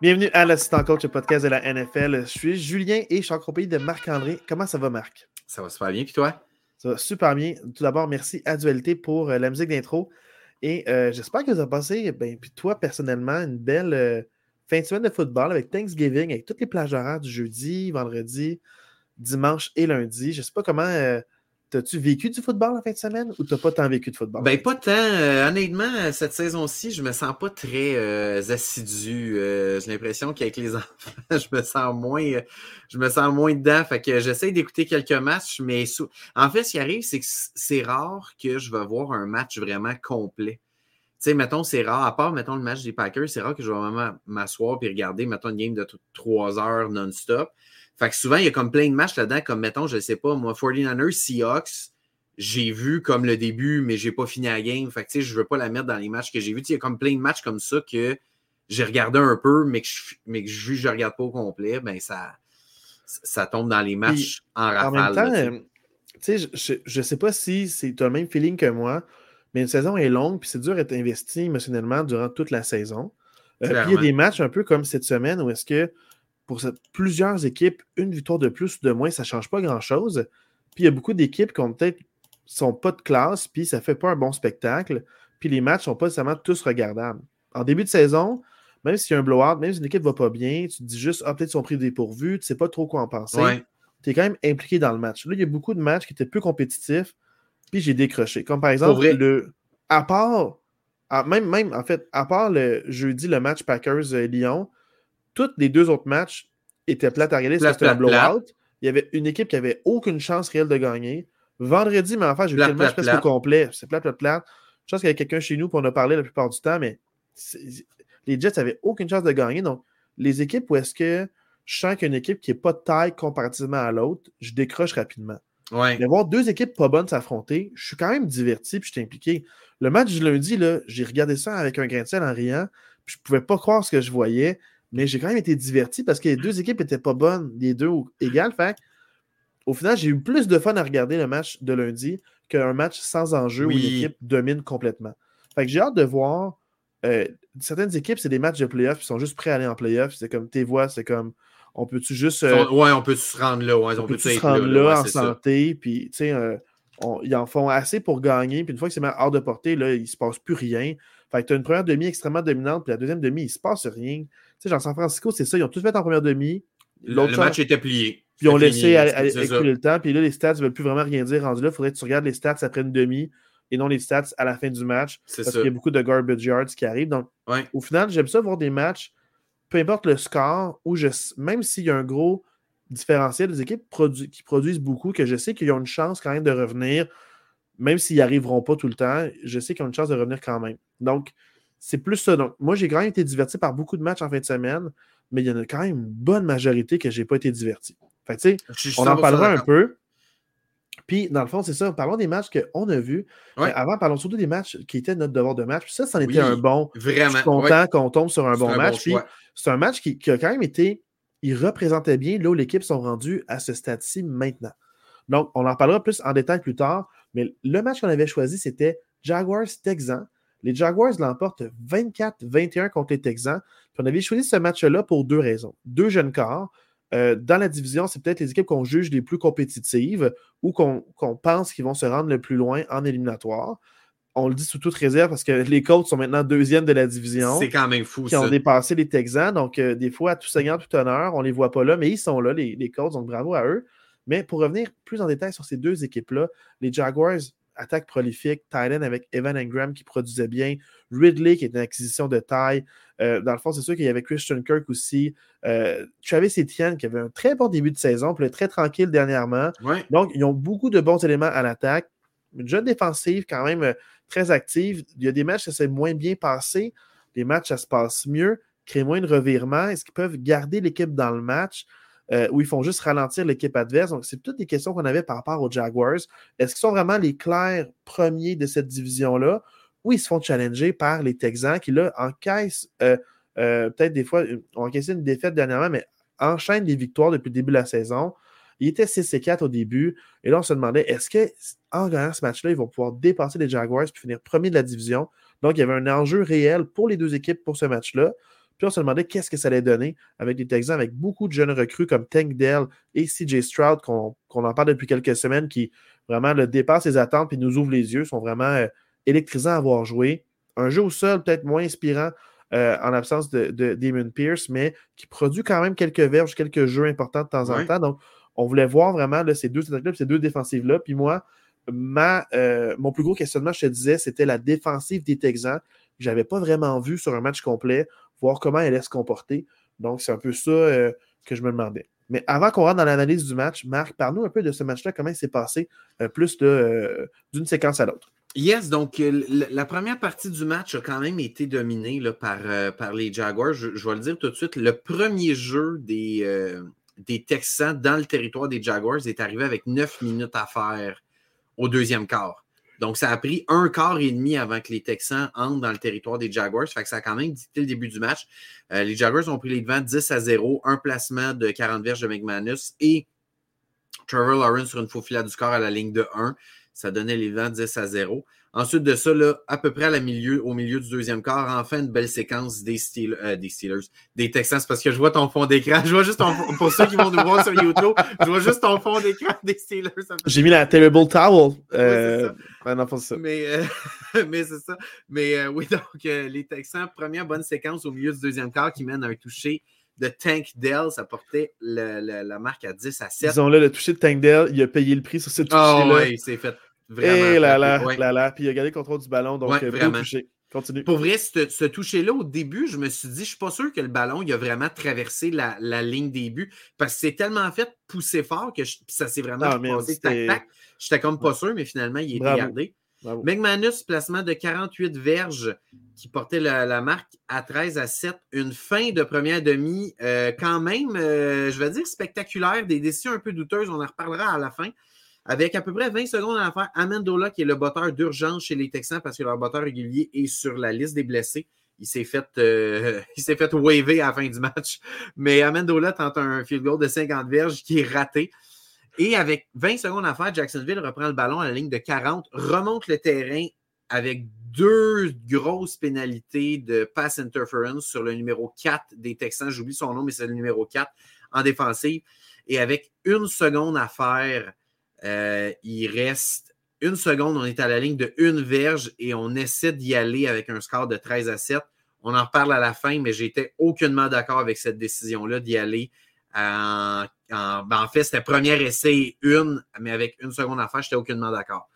Bienvenue à l'assistant coach podcast de la NFL. Je suis Julien et je suis en compagnie de Marc-André. Comment ça va, Marc? Ça va super bien, puis toi? Ça va super bien. Tout d'abord, merci à Dualité pour euh, la musique d'intro. Et euh, j'espère que vous avez passé, ben, puis toi personnellement, une belle euh, fin de semaine de football avec Thanksgiving, avec toutes les plages horaires du jeudi, vendredi, dimanche et lundi. Je ne sais pas comment T'as-tu vécu du football en fin de semaine ou t'as pas tant vécu de football? Ben, pas tant. Euh, honnêtement, cette saison-ci, je me sens pas très euh, assidu. Euh, j'ai l'impression qu'avec les enfants, je me sens moins je me sens moins dedans. Fait que j'essaie d'écouter quelques matchs, mais en fait, ce qui arrive, c'est que c'est rare que je vais voir un match vraiment complet. Tu sais, mettons, c'est rare, à part, mettons, le match des Packers, c'est rare que je vais vraiment m'asseoir et regarder, mettons, une game de trois heures non-stop. Fait que souvent, il y a comme plein de matchs là-dedans, comme mettons, je ne sais pas, moi, 49ers, Seahawks, j'ai vu comme le début, mais je n'ai pas fini la game. Fait que, tu sais, je veux pas la mettre dans les matchs que j'ai vus. Il y a comme plein de matchs comme ça que j'ai regardé un peu, mais que je, mais que je, je regarde pas au complet, ben ça, ça tombe dans les matchs en rafale. En même temps, euh, tu sais, je ne sais pas si c'est tu as le même feeling que moi, mais une saison est longue, puis c'est dur d'être investi émotionnellement durant toute la saison. Euh, puis il y a des matchs un peu comme cette semaine où est-ce que pour plusieurs équipes, une victoire de plus ou de moins, ça ne change pas grand-chose. Puis il y a beaucoup d'équipes qui ont peut-être sont pas de classe, puis ça ne fait pas un bon spectacle. Puis les matchs ne sont pas nécessairement tous regardables. En début de saison, même s'il y a un blowout, même si une équipe ne va pas bien, tu te dis juste, ah, peut-être qu'ils sont pris dépourvus, tu ne sais pas trop quoi en penser. Tu es quand même impliqué dans le match. Là, il y a beaucoup de matchs qui étaient plus compétitifs, puis j'ai décroché. Comme par exemple, le, à part, même, même, en fait, à part le jeudi, le match Packers-Lyon, tous les deux autres matchs étaient plates à regarder, c'était un blowout. Il y avait une équipe qui avait aucune chance réelle de gagner. Vendredi, mais enfin, j'ai vu le match presque au complet. C'est plate, plate, plate. Je pense qu'il y a quelqu'un chez nous pour en a parlé la plupart du temps, mais les Jets n'avaient aucune chance de gagner. Donc, les équipes où est-ce que je sens qu'il y a une équipe qui n'est pas de taille comparativement à l'autre, je décroche rapidement. Ouais. Mais voir deux équipes pas bonnes s'affronter, je suis quand même diverti et je suis impliqué. Le match du lundi, j'ai regardé ça avec un grain de sel en riant, puis je ne pouvais pas croire ce que je voyais mais j'ai quand même été diverti parce que les deux équipes n'étaient pas bonnes, les deux égales. Fait au final, j'ai eu plus de fun à regarder le match de lundi qu'un match sans enjeu où l'équipe domine complètement. Fait que j'ai hâte de voir. Euh, certaines équipes, c'est des matchs de playoffs qui sont juste prêts à aller en playoffs. C'est comme tes voix, c'est comme on peut-tu juste. Euh, ouais, on peut se rendre là? on, peut, se rendre là, en santé? Puis, tu sais, euh, ils en font assez pour gagner. Puis une fois que c'est hors de portée, là, il ne se passe plus rien. Fait que tu as une première demi extrêmement dominante, puis la deuxième demi, il ne se passe rien. Tu sais, genre San Francisco, c'est ça, ils ont tout fait en première demi. Le, match était plié. Puis ils ont laissé écouler le temps. Puis là, les stats ne veulent plus vraiment rien dire. Rendu là, il faudrait que tu regardes les stats après une demi et non les stats à la fin du match. Parce qu'il y a beaucoup de garbage yards qui arrivent. Donc, au final, j'aime ça voir des matchs, peu importe le score, où je, même s'il y a un gros différentiel, des équipes qui produisent beaucoup, que je sais qu'ils ont une chance quand même de revenir même s'ils n'y arriveront pas tout le temps, je sais qu'ils ont une chance de revenir quand même. Donc, c'est plus ça. Donc, moi, j'ai quand même été diverti par beaucoup de matchs en fin de semaine, mais il y en a quand même une bonne majorité que je n'ai pas été diverti. Fait tu sais, on en parlera un peu. Puis, dans le fond, c'est ça. Parlons des matchs qu'on a vus. Avant, parlons surtout des matchs qui étaient notre devoir de match. Puis ça, c'en était un bon. Vraiment. Je suis content qu'on tombe sur un bon match. puis, c'est un match qui, qui, a quand même été. Il représentait bien là où l'équipe sont rendues à ce stade-ci maintenant. Donc, on en parlera plus en détail plus tard. Mais le match qu'on avait choisi, c'était Jaguars-Texans. Les Jaguars l'emportent 24-21 contre les Texans. Puis on avait choisi ce match-là pour deux raisons. Deux jeunes corps. Euh, dans la division, c'est peut-être les équipes qu'on juge les plus compétitives ou qu'on pense qu'ils vont se rendre le plus loin en éliminatoire. On le dit sous toute réserve parce que les Colts sont maintenant deuxième de la division. C'est quand même fou. Qui ont dépassé les Texans. Donc, euh, des fois, à tout seigneur, tout honneur, on ne les voit pas là, mais ils sont là, les, les Colts. Donc, bravo à eux. Mais pour revenir plus en détail sur ces deux équipes-là, les Jaguars, attaque prolifique, Thailand avec Evan Engram qui produisait bien, Ridley qui est une acquisition de taille. Euh, dans le fond, c'est sûr qu'il y avait Christian Kirk aussi. Euh, Travis Etienne qui avait un très bon début de saison, puis très tranquille dernièrement. Donc, ils ont beaucoup de bons éléments à l'attaque. Une jeune défensive quand même euh, très active. Il y a des matchs, ça s'est moins bien passé. Des matchs, ça se passe mieux. Créer moins de revirements. Est-ce qu'ils peuvent garder l'équipe dans le match? Euh, où ils font juste ralentir l'équipe adverse. Donc, c'est toutes des questions qu'on avait par rapport aux Jaguars. Est-ce qu'ils sont vraiment les clairs premiers de cette division-là? Ou ils se font challenger par les Texans qui, là, encaissent euh, euh, peut-être des fois, ont encaissé une défaite dernièrement, mais enchaînent des victoires depuis le début de la saison. Il était 6 et 4 au début. Et là, on se demandait, est-ce qu'en gagnant ce match-là, ils vont pouvoir dépasser les Jaguars et finir premier de la division? Donc, il y avait un enjeu réel pour les deux équipes pour ce match-là. Puis on se demandait qu'est-ce que ça allait donner avec des Texans, avec beaucoup de jeunes recrues comme Tank Dell et CJ Stroud, qu'on en parle depuis quelques semaines, qui vraiment le dépassent les attentes et nous ouvrent les yeux, sont vraiment euh, électrisants à voir jouer. Un jeu au sol peut-être moins inspirant euh, en l'absence de, de, Damon Pierce, mais qui produit quand même quelques verges, quelques jeux importants de temps en temps. Donc, on voulait voir vraiment ces deux attaques-là, ces deux défensives-là. Puis moi, ma, euh, mon plus gros questionnement, je te disais, c'était la défensive des Texans. Je n'avais pas vraiment vu sur un match complet, voir comment elle allait se comporter. Donc, c'est un peu ça euh, que je me demandais. Mais avant qu'on rentre dans l'analyse du match, Marc, parle-nous un peu de ce match-là, comment il s'est passé plus d'une séquence à l'autre. Yes, donc euh, la première partie du match a quand même été dominée par, euh, les Jaguars. Je, vais le dire tout de suite. Le premier jeu des, euh, des Texans dans le territoire des Jaguars est arrivé avec neuf minutes à faire au deuxième quart. Donc, ça a pris un quart et demi avant que les Texans entrent dans le territoire des Jaguars. Fait que ça a quand même dicté le début du match. les Jaguars ont pris les devants 10 à 0, un placement de 40 verges de McManus et Trevor Lawrence sur une faux filet du score à la ligne de 1. Ça donnait les vents 10 à 0. Ensuite de ça, là, à peu près à la milieu, au milieu du deuxième quart, enfin une belle séquence des, Steelers, euh, des Steelers, des Texans, parce que je vois ton fond d'écran. Je vois juste ton pour ceux qui vont nous voir sur YouTube, je vois juste ton fond d'écran des Steelers. J'ai mis la terrible towel. Euh, ça. Mais, euh, mais c'est ça. Mais oui, donc les Texans, première bonne séquence au milieu du deuxième quart qui mène à un toucher de Tank Dell. Ça portait la marque à 10 à 7. Disons-le, le toucher de Tank Dell, il a payé le prix sur ce ah toucher-là. Oh, oui, c'est fait et là là, là là, puis il a gardé le contrôle du ballon, donc euh, vraiment. touché. Continue. Pour vrai, ce, toucher-là, au début, je me suis dit, je suis pas sûr que le ballon il a vraiment traversé la, ligne des buts parce que c'est tellement fait pousser fort que ça s'est vraiment ah, passé tac-tac. J'étais comme pas sûr, mais finalement, il est gardé. McManus, placement de 48 verges qui portait la, marque à 13 à 7. Une fin de première demi, euh, quand même, euh, je vais dire spectaculaire, des décisions un peu douteuses, on en reparlera à la fin. Avec à peu près 20 secondes à faire, Amendola, qui est le botteur d'urgence chez les Texans parce que leur botteur régulier est sur la liste des blessés. Il s'est fait, euh, il s'est fait waver à la fin du match. Mais Amendola tente un field goal de 50 verges qui est raté. Et avec 20 secondes à faire, Jacksonville reprend le ballon à la ligne de 40, remonte le terrain avec deux grosses pénalités de pass interference sur le numéro 4 des Texans. J'oublie son nom, mais c'est le numéro 4 en défensive. Et avec une seconde à faire, euh, il reste une seconde, on est à la ligne de une verge et on essaie d'y aller avec un score de 13 à 7. On en reparle à la fin, mais j'étais aucunement d'accord avec cette décision-là d'y aller en, en, ben, en fait, c'était premier essai une, mais avec une seconde à faire, j'étais aucunement d'accord.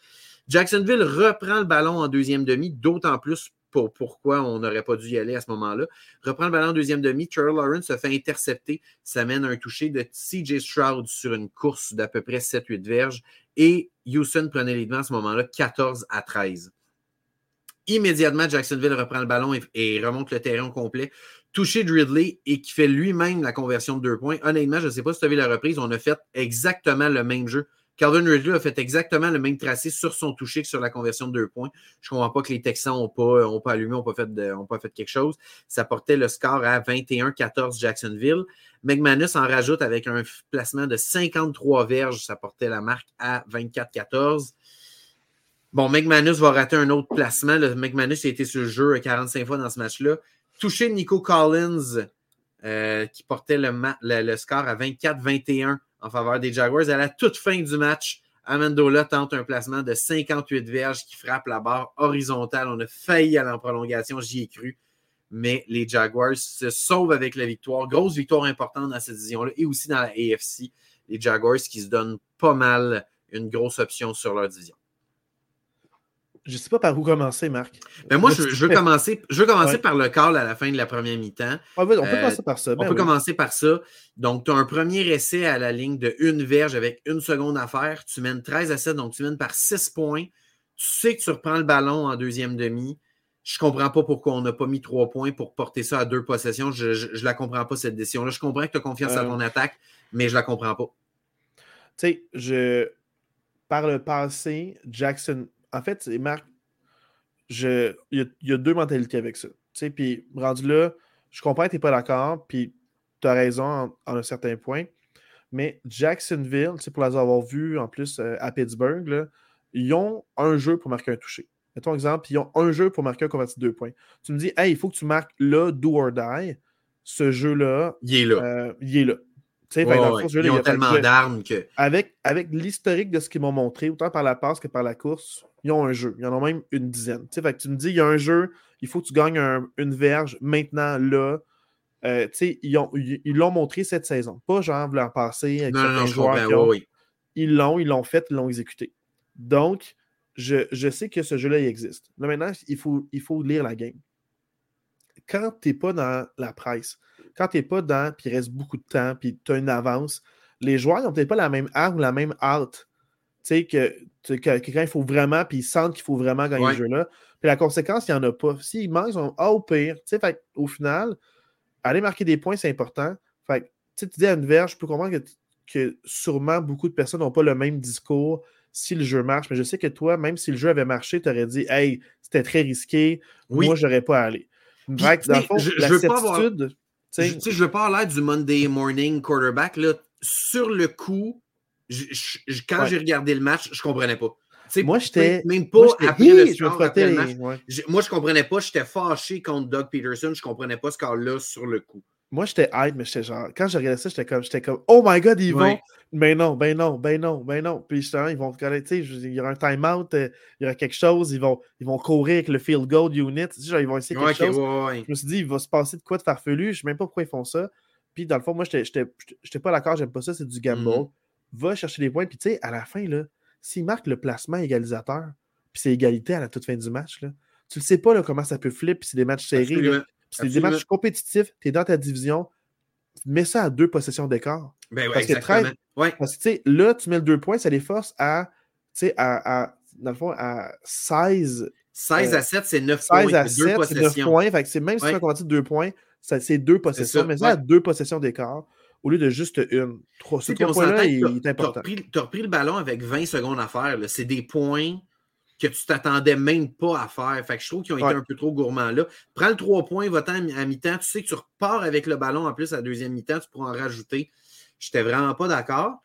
Jacksonville reprend le ballon en deuxième demi, d'autant plus pour pourquoi on n'aurait pas dû y aller à ce moment-là. Reprend le ballon en deuxième demi. Charles Lawrence se fait intercepter. Ça mène un toucher de CJ Stroud sur une course d'à peu près 7-8 verges. Et Houston prenait les devants à ce moment-là, 14 à 13. Immédiatement, Jacksonville reprend le ballon et, remonte le terrain au complet. Touché de Ridley et qui fait lui-même la conversion de deux points. Honnêtement, je ne sais pas si tu as la reprise, on a fait exactement le même jeu Calvin Ridley a fait exactement le même tracé sur son toucher que sur la conversion de deux points. Je ne comprends pas que les Texans n'ont pas, ont pas allumé, n'ont pas, fait pas fait quelque chose. Ça portait le score à 21-14 Jacksonville. McManus en rajoute avec un placement de 53 verges. Ça portait la marque à 24-14. Bon, McManus va rater un autre placement. Le McManus a été sur le jeu 45 fois dans ce match-là. Touché Nico Collins, euh, qui portait le, le score à 24-21 en faveur des Jaguars. À la toute fin du match, Amendola tente un placement de 58 verges qui frappe la barre horizontale. On a failli aller en prolongation, j'y ai cru. Mais les Jaguars se sauvent avec la victoire. Grosse victoire importante dans cette division-là et aussi dans la AFC. Les Jaguars qui se donnent pas mal une grosse option sur leur division. Je ne sais pas par où commencer, Marc. Ben moi, je, veux commencer, je veux commencer par le call à la fin de la première mi-temps. on peut euh, commencer par ça. on ben peut commencer par ça. Donc, tu as un premier essai à la ligne de une verge avec une seconde à faire. Tu mènes 13 à 7, donc tu mènes par 6 points. Tu sais que tu reprends le ballon en deuxième demi. Je ne comprends pas pourquoi on n'a pas mis trois points pour porter ça à deux possessions. Je ne la comprends pas, cette décision-là. Je comprends que tu as confiance à ton attaque, mais je ne la comprends pas. Tu sais, je... par le passé, Jackson, en fait, Marc, il y, a deux mentalités avec ça. Puis rendu là, je comprends que tu n'es pas d'accord, puis tu as raison en, un certain point. Mais Jacksonville, pour les avoir vus en plus euh, à Pittsburgh, ils ont un jeu pour marquer un toucher. Mettons exemple, ils ont un jeu pour marquer un converti de deux points. Tu me dis, hey, il faut que tu marques le do or die. ce jeu-là, il est là. Euh, il est là. Ils ont tellement d'armes que. Avec, avec l'historique de ce qu'ils m'ont montré, autant par la passe que par la course, ils ont un jeu. Ils en ont même une dizaine. Fait que tu me dis, il y a un jeu, il faut que tu gagnes une verge maintenant, là. Euh, ils l'ont ils, montré cette saison. Pas genre l'an passé avec certains joueurs. Ils l'ont, ils l'ont fait, ils l'ont exécuté. Donc, je, je, sais que ce jeu-là, il existe. Là, maintenant, il faut, il faut lire la game. Quand tu n'es pas dans la presse, quand tu n'es pas dans, puis il reste beaucoup de temps, puis tu as une avance, les joueurs n'ont peut-être pas la même arme ou la même hâte. Tu sais, que, que, quand il faut vraiment, puis ils sentent qu'il faut vraiment gagner ce jeu-là. Puis la conséquence, il n'y en a pas. S'ils manquent, ils sont ah, au pire. Tu sais, fait, au final, aller marquer des points, c'est important. Fait tu dis à une verge, je peux comprendre que, que sûrement beaucoup de personnes n'ont pas le même discours si le jeu marche. Mais je sais que toi, même si le jeu avait marché, tu aurais dit Hey, c'était très risqué, oui. moi, j'aurais pas allé. Bref, dans le fond, je, la je certitude. Je, veux pas l'air du Monday morning quarterback. Là. Sur le coup, quand j'ai regardé le match, je comprenais pas. moi, j'étais. Même pas après le score, après le match. Moi, je comprenais pas. J'étais fâché contre Doug Peterson. Je comprenais pas ce cas-là sur le coup. Moi, j'étais hype, mais j'étais genre. Quand je regardais ça, j'étais comme, j'étais comme Oh my god, ils vont. Mais non, ben non, ben non, ben non. Puis justement, ils vont. Tu sais, il y aura un timeout, euh, il y aura quelque chose. Ils vont, ils vont courir avec le field goal unit. Genre, ils vont essayer quelque chose. je me suis dit, il va se passer de quoi de farfelu. Je sais même pas pourquoi ils font ça. Puis dans le fond, moi, j'étais pas d'accord, j'aime pas ça, c'est du gamble. Mm-hmm. Va chercher les points. Puis tu sais, à la fin, là, s'il marque le placement égalisateur, puis c'est égalité à la toute fin du match, là, tu le sais pas là, comment ça peut flip, puis c'est des matchs serrés. C'est des matchs compétitifs, tu es dans ta division, mets ça à deux possessions d'écart. Ben parce, que parce que là, tu mets le deux points, ça les force à, à, à dans le fond, à 16. 16 à 7, c'est 9 points. 16 à 7, c'est 9 points. Fait que c'est même si tu as deux points, c'est deux possessions. mais ça à deux possessions d'écart au lieu de juste une. Ce trois points-là est important. Tu as, repris le ballon avec 20 secondes à faire. C'est des points que tu t'attendais même pas à faire. Fait que je trouve qu'ils ont été un peu trop gourmands là. Prends le 3 points, va-t'en à mi-temps. Tu sais que tu repars avec le ballon en plus à la deuxième mi-temps, tu pourras en rajouter. Je n'étais vraiment pas d'accord.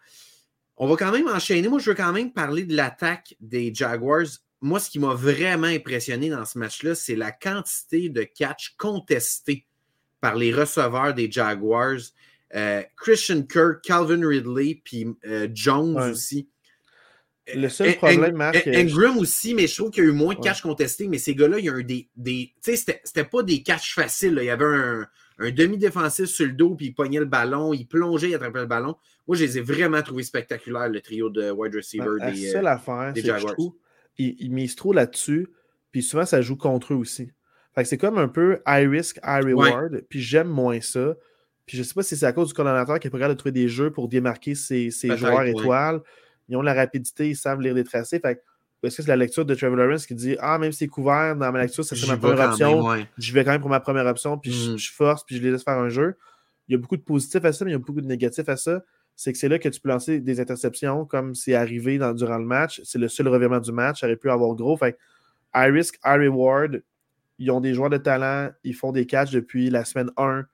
On va quand même enchaîner. Moi, je veux quand même parler de l'attaque des Jaguars. Moi, ce qui m'a vraiment impressionné dans ce match-là, c'est la quantité de catch contestés par les receveurs des Jaguars. Euh, Christian Kirk, Calvin Ridley, puis euh, Jones aussi. Le seul problème, Marc. Ingram aussi, mais je trouve qu'il y a eu moins de catch contestés, mais ces gars-là, il y a eu des. des tu sais, c'était pas des catchs faciles. Il y avait un, un demi-défensif sur le dos, puis il pognait le ballon, il plongeait, il attrapait le ballon. Moi, je les ai vraiment trouvés spectaculaires, le trio de wide receiver la, des, la seule affaire, des Jaguars. ils, ils misent trop là-dessus, puis souvent, ça joue contre eux aussi. Fait que c'est comme un peu high risk, high reward, puis j'aime moins ça. Puis je sais pas si c'est à cause du coordonnateur qui est capable de trouver des jeux pour démarquer ses, joueurs étoiles. Ils ont la rapidité, ils savent lire les tracés. Fait est-ce que c'est la lecture de Trevor Lawrence qui dit Ah, même si c'est couvert dans ma lecture, ça c'est ma première option. Je vais quand même pour ma première option, puis je, mm. force, puis je les laisse faire un jeu. Il y a beaucoup de positifs à ça, mais il y a beaucoup de négatifs à ça. C'est que c'est là que tu peux lancer des interceptions comme c'est arrivé dans, durant le match. C'est le seul revirement du match. Ça aurait pu avoir gros. Fait high risk, high reward. Ils ont des joueurs de talent. Ils font des catchs depuis la semaine 1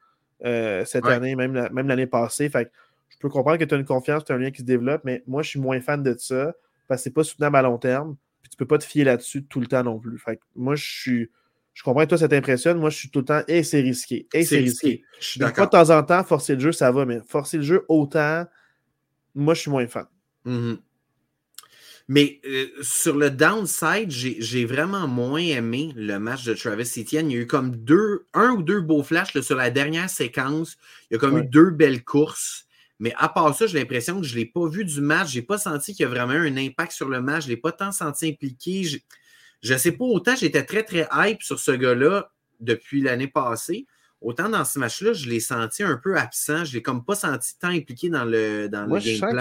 euh, cette année, même, même l'année passée. Fait je peux comprendre que tu as une confiance, tu as un lien qui se développe, mais moi, je suis moins fan de ça parce que c'est pas soutenable à long terme. Puis tu peux pas te fier là-dessus tout le temps non plus. Fait moi, je suis. Je comprends que toi, ça t'impressionne. Moi, je suis tout le temps, et c'est risqué. Et c'est risqué. Je suis d'accord. de temps en temps, forcer le jeu, ça va, mais forcer le jeu autant, moi, je suis moins fan. Mm-hmm. Mais euh, sur le downside, j'ai vraiment moins aimé le match de Travis Etienne. Il y a eu comme deux, un ou deux beaux flashs sur la dernière séquence. Il y a comme eu deux belles courses. Mais à part ça, j'ai l'impression que je ne l'ai pas vu du match. Je n'ai pas senti qu'il y a vraiment eu un impact sur le match. Je ne l'ai pas tant senti impliqué. Je ne sais pas, autant j'étais très, très hype sur ce gars-là depuis l'année passée. Autant dans ce match-là, je l'ai senti un peu absent. Je ne l'ai comme pas senti tant impliqué dans le, dans moi, le game je sens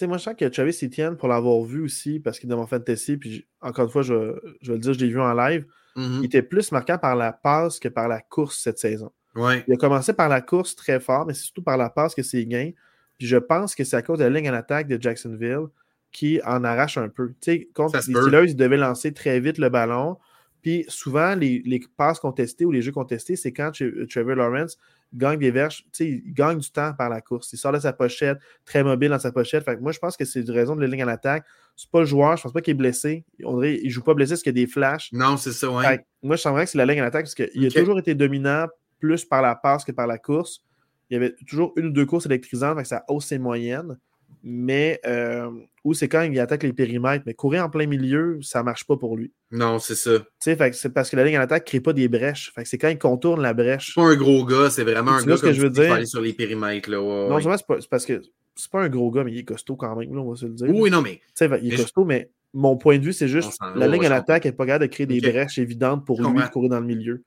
Que, moi, je sens que Travis Etienne, pour l'avoir vu aussi, parce qu'il est dans mon fantasy, puis encore une fois, je, je vais le dire, je l'ai vu en live, mm-hmm. il était plus marquant par la passe que par la course cette saison. Il a commencé par la course très fort, mais c'est surtout par la passe que c'est gain. Puis je pense que c'est à cause de la ligne en attaque de Jacksonville qui en arrache un peu. Tu sais, contre les Steelers, ils devaient lancer très vite le ballon. Puis souvent, les, passes contestées ou les jeux contestés, c'est quand Trevor Lawrence gagne des verges, il gagne du temps par la course. Il sort de sa pochette, très mobile dans sa pochette. Fait moi, je pense que c'est une raison de la ligne en attaque. C'est pas le joueur, je pense pas qu'il est blessé. On dirait, il joue pas blessé parce qu'il y a des flashs. Non, c'est ça, ouais. moi, je sens que c'est la ligne en attaque parce qu'il a toujours été dominant plus par la passe que par la course. Il y avait toujours une ou deux courses électrisantes, fait que ça hausse ses moyennes. Mais euh, ou c'est quand il attaque les périmètres, mais courir en plein milieu, ça ne marche pas pour lui. Non, c'est ça. C'est parce que la ligne en attaque ne crée pas des brèches. Fait c'est quand il contourne la brèche. C'est pas un gros gars, c'est vraiment un gars ce que je veux dire? aller sur les périmètres. Là. non, c'est parce que c'est pas un gros gars, mais il est costaud quand même, on va se le dire. Oui, non, mais. il est costaud, mais mon point de vue, c'est juste la ligne en attaque n'est pas capable de créer des brèches évidentes pour lui de courir dans le milieu.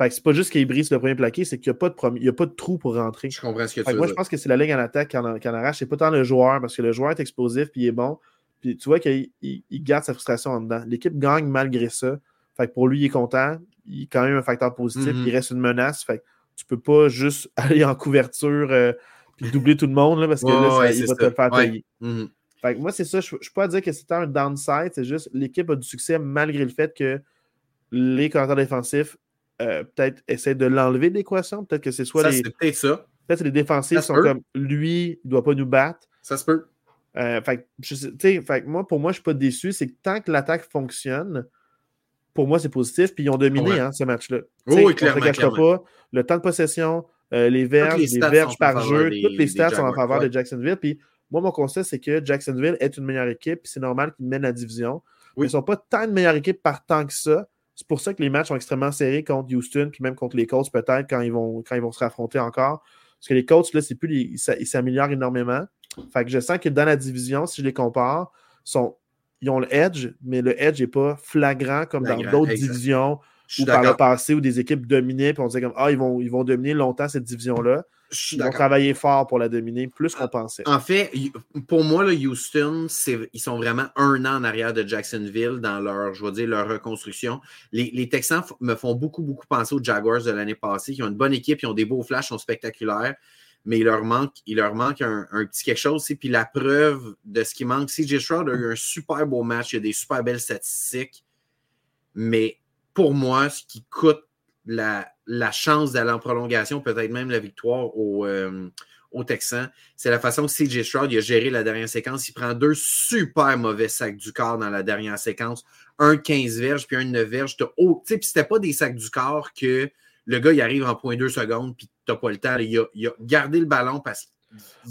Fait que c'est pas juste qu'il brise le premier plaqué, c'est qu'il n'y a, pas de a pas de trou pour rentrer. Je comprends ce que tu veux Moi, je pense que c'est la ligne en attaque qui en, arrache. C'est pas tant le joueur, parce que le joueur est explosif puis il est bon. Puis tu vois qu'il garde sa frustration en dedans. L'équipe gagne malgré ça. Fait que pour lui, il est content. Il est quand même un facteur positif. Mm-hmm. Il reste une menace. Fait que tu peux pas juste aller en couverture euh, puis doubler tout le monde là, parce que là, il va te faire payer. Mm-hmm. Fait que moi, c'est ça. Je ne peux pas dire que c'est un downside. C'est juste l'équipe a du succès malgré le fait que les commentaires défensifs euh, peut-être essaie de l'enlever de l'équation. Peut-être que c'est soit les. peut-être ça. Peut-être les défensifs sont comme lui, il ne doit pas nous battre. Ça se peut. Euh, fait, fait, moi, pour moi, je ne suis pas déçu. C'est que tant que l'attaque fonctionne, pour moi, c'est positif. Puis ils ont dominé hein, ce match-là. oui, clairement. On pas. Le temps de possession, euh, les verges, les, verges par jeu, toutes les stats sont en faveur de Jacksonville. Puis moi, mon constat, c'est que Jacksonville est une meilleure équipe. Puis c'est normal qu'ils mènent la division. Ils ne sont pas tant de meilleure équipe par tant que ça. C'est pour ça que les matchs sont extrêmement serrés contre Houston, puis même contre les Colts, peut-être, quand ils vont quand ils vont se raffronter encore. Parce que les Colts, là, c'est plus ils s'améliorent énormément. Fait que je sens que dans la division, si je les compare, sont, ils ont le edge, mais le edge n'est pas flagrant comme dans d'autres divisions ou par le passé où des équipes dominaient, puis on disait comme Ah, ils vont, ils vont dominer longtemps cette division-là. Ils ont travaillé fort pour la dominer, plus qu'on pensait. En fait, pour moi, là, Houston, ils sont vraiment un an en arrière de Jacksonville dans leur, je veux dire, leur reconstruction. Les, Texans me font beaucoup, beaucoup penser aux Jaguars de l'année passée, qui ont une bonne équipe, ils ont des beaux flashs, sont spectaculaires, mais il leur manque, il leur manque un, petit quelque chose. Puis la preuve de ce qui manque, CJ Stroud a eu un super beau match, il y a des super belles statistiques, mais pour moi, ce qui coûte la, chance d'aller en prolongation, peut-être même la victoire au, euh, Texans, c'est la façon que CJ Stroud a géré la dernière séquence. Il prend deux super mauvais sacs du corps dans la dernière séquence. Un 15 verges, puis un 9 verges. Oh, puis c'était pas des sacs du corps que le gars, il arrive en point 2 secondes, puis t'as pas le temps. Il a, gardé le ballon parce que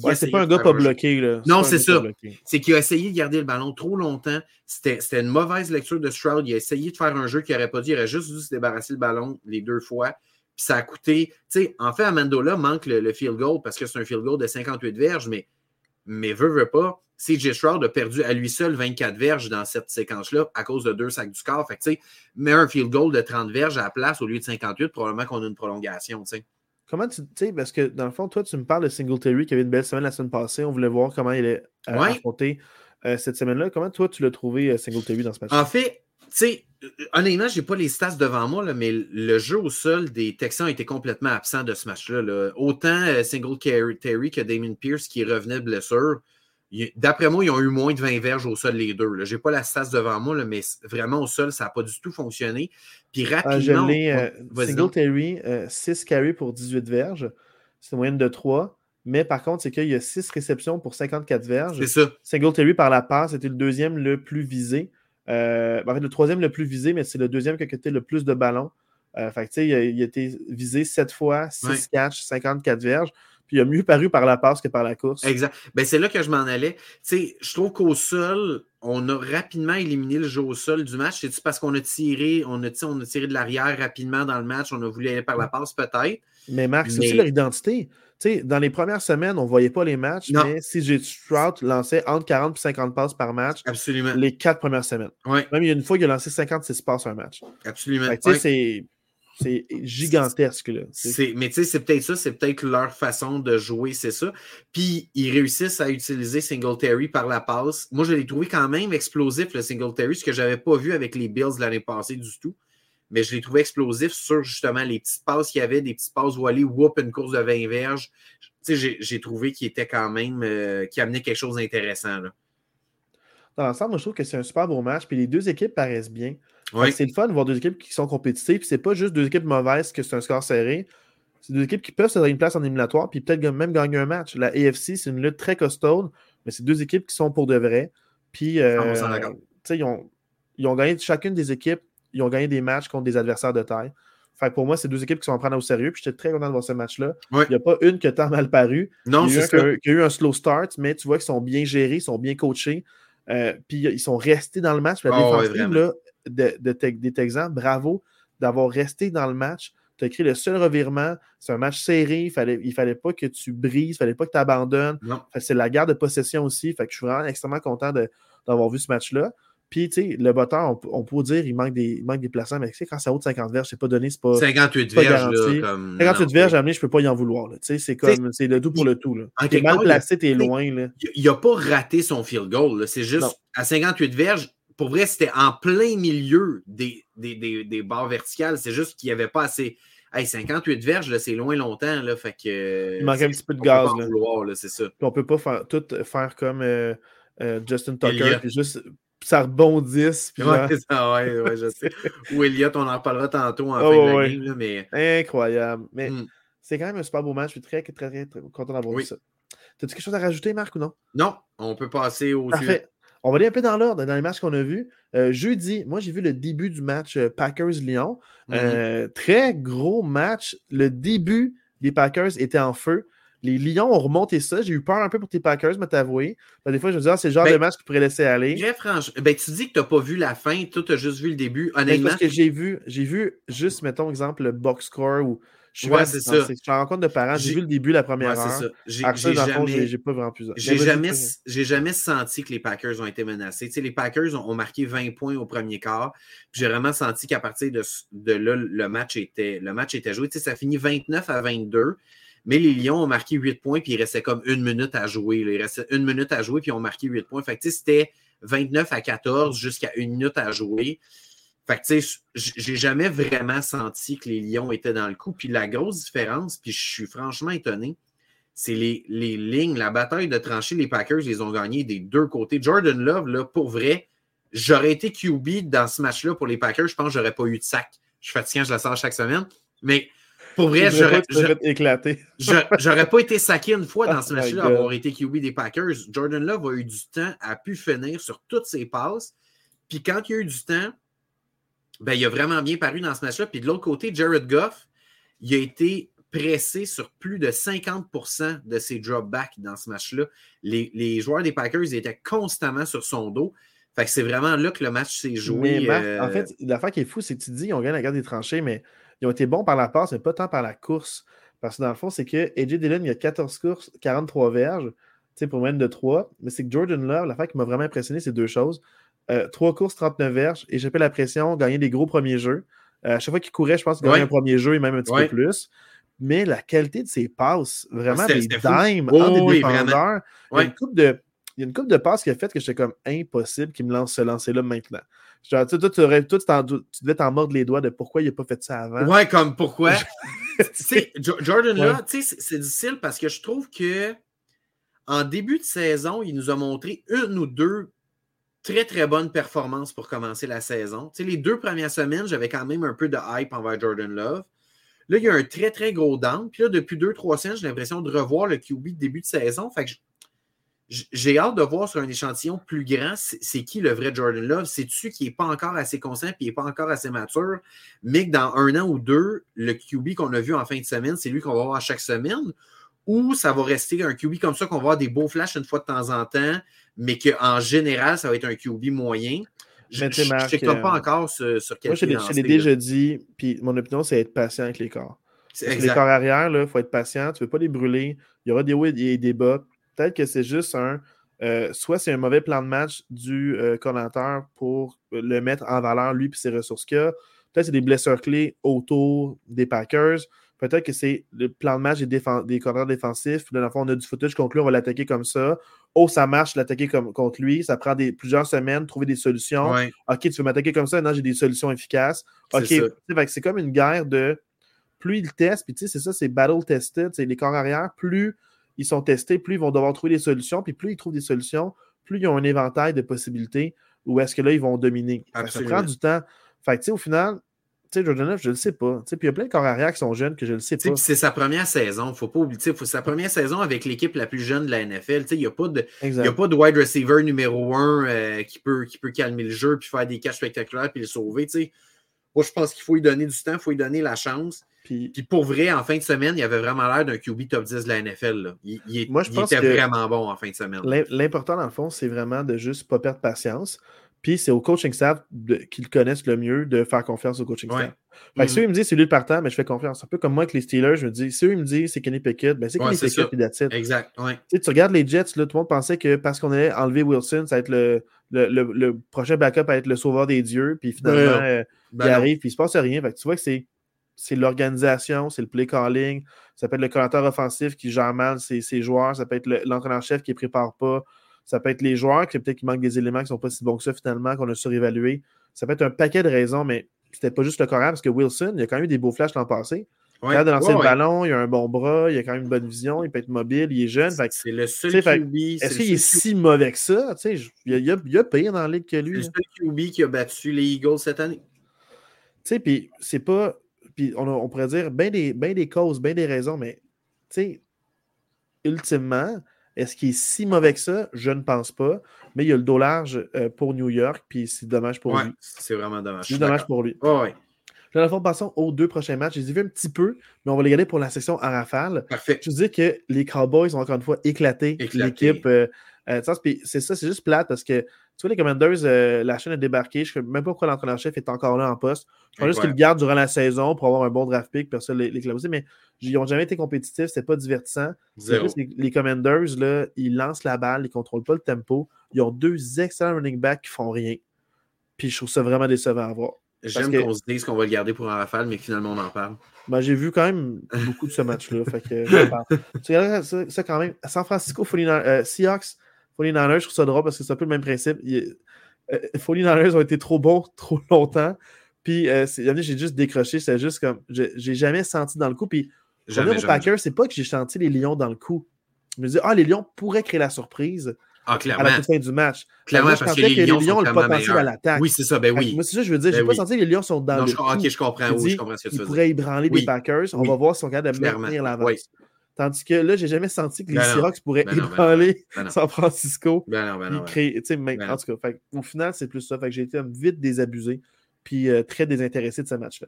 Ouais, c'est pas un gars pas bloqué. Là. Non, c'est ça. C'est qu'il a essayé de garder le ballon trop longtemps. C'était une mauvaise lecture de Stroud. Il a essayé de faire un jeu qu'il n'aurait pas dû. Il aurait juste dû se débarrasser le ballon les deux fois. Puis ça a coûté. Tu sais, en fait, Amendola manque le, field goal parce que c'est un field goal de 58 verges, mais, mais veut, veut pas. CJ Stroud a perdu à lui seul 24 verges dans cette séquence-là à cause de deux sacs du score. Fait que, tu sais, mets un field goal de 30 verges à la place au lieu de 58, probablement qu'on a une prolongation, tu sais. Comment tu sais, parce que dans le fond, toi, tu me parles de Singletary qui avait une belle semaine la semaine passée. On voulait voir comment il est euh, affronté euh, cette semaine-là. Comment toi, tu l'as trouvé, euh, Singletary, dans ce match En fait, tu sais, honnêtement, je n'ai pas les stats devant moi, mais le jeu au sol des Texans a été complètement absent de ce match-là. Autant Singletary que Damien Pierce qui revenait blessure. D'après moi, ils ont eu moins de 20 verges au sol, les deux. Je n'ai pas la stats devant moi, mais vraiment au sol, ça n'a pas du tout fonctionné. Puis ah, rapidement. Euh, Singletary, 6 carries pour 18 verges. C'est une moyenne de 3. Mais par contre, c'est qu'il y a 6 réceptions pour 54 verges. C'est ça. Singletary par la passe, c'était le deuxième le plus visé. Euh, en fait, le troisième le plus visé, mais c'est le deuxième qui a été le plus de ballons. Euh, fait il a, il, a, été visé 7 fois, 6 catches, 54 verges puis il a mieux paru par la passe que par la course. Exact. Ben, c'est là que je m'en allais. sais, je trouve qu'au sol, on a rapidement éliminé le jeu au sol du match. C'est parce qu'on a tiré, on a, on a tiré de l'arrière rapidement dans le match, on a voulu aller par la passe peut-être. Mais Marc, c'est aussi leur identité. dans les premières semaines, on ne voyait pas les matchs, mais si j'ai Stroud lançait entre 40 et 50 passes par match Absolument. les quatre premières semaines. Ouais. Même il y a une fois qu'il a lancé 56 passes un match. Absolument. c'est c'est gigantesque. Là, mais tu sais, c'est peut-être ça, c'est peut-être leur façon de jouer, c'est ça. Puis ils réussissent à utiliser Singletary par la passe. Moi, je l'ai trouvé quand même explosif, le Singletary, ce que je n'avais pas vu avec les Bills l'année passée du tout. Mais je l'ai trouvé explosif sur justement les petites passes qu'il y avait, des petites passes aller whoop une course de 20 verges. Tu sais, j'ai trouvé qu'il était quand même, euh, qui amenait quelque chose d'intéressant. Dans l'ensemble, je trouve que c'est un super beau match. Puis les deux équipes paraissent bien. C'est le fun de voir deux équipes qui sont compétitives. C'est pas juste deux équipes mauvaises que c'est un score serré. C'est deux équipes qui peuvent se donner une place en éliminatoire puis peut-être même gagner un match. La AFC, c'est une lutte très costaude, mais c'est deux équipes qui sont pour de vrai. Puis, euh, ils, ont, ils ont gagné chacune des équipes, ils ont gagné des matchs contre des adversaires de taille. Fait pour moi, c'est deux équipes qui sont en prendre au sérieux. Puis j'étais très content de voir ce match-là. Il n'y a pas une qui a tant mal paru. Non, il y a, eu qui a eu un slow start, mais tu vois qu'ils sont bien gérés, ils sont bien coachés. Euh, puis ils sont restés dans le match. la oh, défensive là, de, des Texans, bravo d'avoir resté dans le match. Tu as écrit le seul revirement. C'est un match serré. Il fallait, il fallait pas que tu brises. Il fallait pas que tu abandonnes. C'est la garde de possession aussi. Fait que je suis vraiment extrêmement content d'avoir vu ce match-là. Puis, tu sais, le botteur, on, peut dire il manque des, il manque des placements, mais quand ça haut de 50 verges, c'est pas donné, c'est pas. 58 verges, là, comme... 58 verges, à je peux pas y en vouloir. Tu sais, c'est comme, c'est le tout pour le tout. Là. T'es mal placé, t'es loin. Là. Il a pas raté son field goal. C'est juste, à 58 verges, pour vrai, c'était en plein milieu des, des, des, des barres verticales. C'est juste qu'il n'y avait pas assez. Hey, 58 verges, c'est loin longtemps. Là, fait que, il manquait un petit peu de gaz. Là. Vouloir, là, c'est ça. Puis on peut pas faire, tout faire comme euh, euh, Justin Tucker, puis juste ça rebondisse. Puis ouais, ça, ouais, ouais, je sais. Ou Elliott, on en reparlera tantôt en oh, fin de ouais. game. Là, mais... Incroyable. Mais mm. c'est quand même un super beau match. Je suis très, très, très, très content d'avoir vu ça. T'as-tu quelque chose à rajouter, Marc, ou non? Non, on peut passer au Parfait. On va aller un peu dans l'ordre, dans les matchs qu'on a vus. Euh, jeudi, moi, j'ai vu le début du match euh, Packers-Lyon. Mm-hmm. euh, très gros match. Le début des Packers était en feu. Les Lions ont remonté ça. J'ai eu peur un peu pour tes Packers, mais t'avouer. Des fois, je me disais, ah, c'est le genre ben, de match que tu pourrais laisser aller. Très franchement. Ben, tu dis que tu n'as pas vu la fin, toi, tu as juste vu le début. Ben, Honnêtement. parce que j'ai vu, j'ai vu juste, mettons, exemple, le box score ou je suis ouais, c'est ça. Je rencontre de parents. J'ai vu le début la première ouais, heure. J'ai jamais, j'ai pas vraiment plus. J'ai jamais, j'ai jamais senti que les Packers ont été menacés. Tu sais, les Packers ont, ont, marqué 20 points au premier quart. J'ai vraiment senti qu'à partir de, de, là, le match était, le match était joué. Tu sais, ça finit 29 à 22. Mais les Lions ont marqué 8 points, puis il restait comme une minute à jouer. Il restait une minute à jouer, puis ils ont marqué 8 points. Fait que c'était 29 à 14 jusqu'à une minute à jouer. Fait que tu sais, j'ai jamais vraiment senti que les Lions étaient dans le coup. Puis la grosse différence, puis je suis franchement étonné, c'est les, les, lignes, la bataille de tranchées, les Packers, ils ont gagné des deux côtés. Jordan Love, là, pour vrai, j'aurais été QB dans ce match-là pour les Packers. Je pense que j'aurais pas eu de sac. Je suis fatiguant, je la sors chaque semaine. Mais pour vrai, j'aurais éclaté. J'aurais pas été saqué une fois dans ce oh match-là, avoir été QB des Packers. Jordan Love a eu du temps, a pu finir sur toutes ses passes. Puis quand il a eu du temps, ben, il a vraiment bien paru dans ce match-là. Puis de l'autre côté, Jared Goff, il a été pressé sur plus de 50% de ses dropbacks dans ce match-là. Les, les, joueurs des Packers étaient constamment sur son dos. Fait que c'est vraiment là que le match s'est joué. Mais En euh, fait, l'affaire qui est fou, c'est que tu dis ont gagné la garde des tranchées, mais ils ont été bons par la passe, mais pas tant par la course. Parce que dans le fond, c'est que AJ Dillon, il a 14 courses, 43 verges, pour même de 3. Mais c'est que Jordan Love, l'affaire qui m'a vraiment impressionné, c'est deux choses. Euh, 3 courses, 39 verges, échapper la pression, gagner des gros premiers jeux. Euh, à chaque fois qu'il courait, je pense qu'il gagnait un premier jeu et même un petit peu plus. Mais la qualité de ses passes, vraiment des dimes oh, des défendeurs. Il y a une coupe de. Il y a une coupe de passes qui a fait que j'étais comme impossible qu'il me lance ce lancer-là maintenant. Genre, toi, tu, toi, tu, devais t'en mordre les doigts de pourquoi il n'a pas fait ça avant. Ouais, comme pourquoi? Jordan là, c'est difficile parce que je trouve que en début de saison, il nous a montré une ou deux très, très bonnes performances pour commencer la saison. sais, les deux premières semaines, j'avais quand même un peu de hype envers Jordan Love. Là, il y a un très, très gros down. Puis là, depuis deux, trois semaines, j'ai l'impression de revoir le QB de début de saison. Fait j'ai hâte de voir sur un échantillon plus grand, c'est qui le vrai Jordan Love? C'est-tu qui n'est pas encore assez conscient et n'est pas encore assez mature, mais que dans un an ou deux, le QB qu'on a vu en fin de semaine, c'est lui qu'on va voir chaque semaine, ou ça va rester un QB comme ça qu'on va voir des beaux flashs une fois de temps en temps, mais qu'en général, ça va être un QB moyen. Je ne sais pas euh, encore sur, sur quel Moi, je l'ai déjà dit, puis mon opinion, c'est être patient avec les corps. les corps arrière, il faut être patient, tu ne veux pas les brûler. Il y aura des hauts et des bas peut-être que c'est juste un. Euh, soit c'est un mauvais plan de match du euh, pour le mettre en valeur, lui, et ses ressources qu'il a. Peut-être que c'est des blessures clés autour des Packers. Peut-être que c'est le plan de match des, des défensifs. Là, dans le fond, on a du footage contre lui, on va l'attaquer comme ça. Oh, ça marche, l'attaquer contre lui. Ça prend des, plusieurs semaines, trouver des solutions. OK, tu veux m'attaquer comme ça, non, j'ai des solutions efficaces. OK, c'est comme une guerre de plus il teste, puis tu sais, c'est ça, c'est battle tested, c'est les corps arrière, plus ils sont testés, plus ils vont devoir trouver des solutions, puis plus ils trouvent des solutions, plus ils ont un éventail de possibilités où est-ce que là, ils vont dominer. Ça prend du temps. Fait que, tu sais, au final, sais, Jordan je ne le sais pas. Puis il y a plein de corps arrière qui sont jeunes que je ne le sais pas. C'est sa première saison. faut pas oublier. C'est sa première saison avec l'équipe la plus jeune de la NFL. Il n'y a, pas de, a pas de wide receiver numéro un euh, qui, peut, qui peut calmer le jeu puis faire des catchs spectaculaires puis le sauver. sais Moi, je pense qu'il faut lui donner du temps, il faut lui donner la chance. Puis, pour vrai, en fin de semaine, il avait vraiment l'air d'un QB top 10 de la NFL. Il, moi, je pense était vraiment bon en fin de semaine. L'important, dans le fond, c'est vraiment de juste pas perdre patience. Puis c'est au coaching staff qu'ils connaissent le mieux de faire confiance au coaching staff. Fait que si eux, ils me disent c'est lui le partant, mais je fais confiance. Un peu comme moi avec les Steelers, je me dis, si eux, ils me disent c'est Kenny Pickett, ben c'est Kenny Pickett, puis that's Exact. Tu regardes les Jets, là, tout le monde pensait que parce qu'on allait enlever Wilson, ça va être le, le, le, prochain backup à être le sauveur des dieux, puis finalement, euh, ben il arrive, puis il se passe rien. Fait que tu vois que c'est c'est l'organisation, c'est le play calling, ça peut être le commentateur offensif qui gère mal ses, ses joueurs, ça peut être l'entraîneur-chef qui ne prépare pas, ça peut être les joueurs qui peut-être qu'il manque des éléments qui ne sont pas si bons que ça finalement, qu'on a surévalué. Ça peut être un paquet de raisons, mais c'était pas juste le coréen parce que Wilson, il a quand même eu des beaux flashs l'an passé. il a de lancer le ballon, il a un bon bras, il a quand même une bonne vision, il peut être mobile, il est jeune. C'est le seul QB. Est-ce qu'il est si mauvais que ça? il, y a, il, y a, pire dans la ligue que lui. C'est le seul QB qui a battu les Eagles cette année. Tu sais, puis c'est pas puis on, pourrait dire bien des, ben des causes, bien des raisons, mais tu sais, ultimement, est-ce qu'il est si mauvais que ça? Je ne pense pas. Mais il y a le dos large euh, pour New York, puis c'est dommage pour lui. C'est vraiment dommage. C'est dommage pour lui. Oh, la fois, passons aux deux prochains matchs. Je les ai vus un petit peu, mais on va les garder pour la section à rafale. Parfait. Je veux dire que les Cowboys ont encore une fois éclaté, l'équipe. Euh, euh, c'est ça, c'est juste plate parce que tu vois, les Commanders, euh, la chaîne a débarqué. Je ne sais même pas pourquoi l'entraîneur-chef est encore là en poste. Je pense juste qu'ils le gardent durant la saison pour avoir un bon draft pick, personne les, les mais ils n'ont jamais été compétitifs, c'est pas divertissant. Les, les, Commanders, là, ils lancent la balle, ils ne contrôlent pas le tempo. Ils ont deux excellents running backs qui font rien. Puis je trouve ça vraiment décevant à voir. J'aime qu'on se dise qu'on va le garder pour un rafale, mais finalement on en parle. Ben, j'ai vu quand même beaucoup de ce match-là. tu regardes ça, quand même. San Francisco, euh, Seahawks, 49ers, je trouve ça drôle parce que c'est un peu le même principe. Il, euh, 49ers ont été trop bons trop longtemps. Puis, euh, j'ai juste décroché. C'est juste comme. J'ai jamais senti dans le coup. Puis, jamais, au Packers, c'est pas que j'ai senti les Lions dans le coup. Je me dis, ah, les Lions pourraient créer la surprise. Ah, à la fin du match. Clairement, parce que les, que Lions, les Lions ont le potentiel à l'attaque. Oui, c'est ça, ben oui. Moi, c'est ça, je veux dire, ben j'ai pas senti que les Lions sont dans non, le je, Ok, je comprends, oui, je comprends ce que tu veux dire. Ils pourraient ébranler des Packers. On va voir si on regarde de maintenir l'avance. Tandis que là, j'ai jamais senti que les ben Seahawks pourraient ben ébranler ben San Francisco. Ben ben en tout cas, au final, c'est plus ça. Fait que j'ai été vite désabusé puis euh, très désintéressé de ce match-là.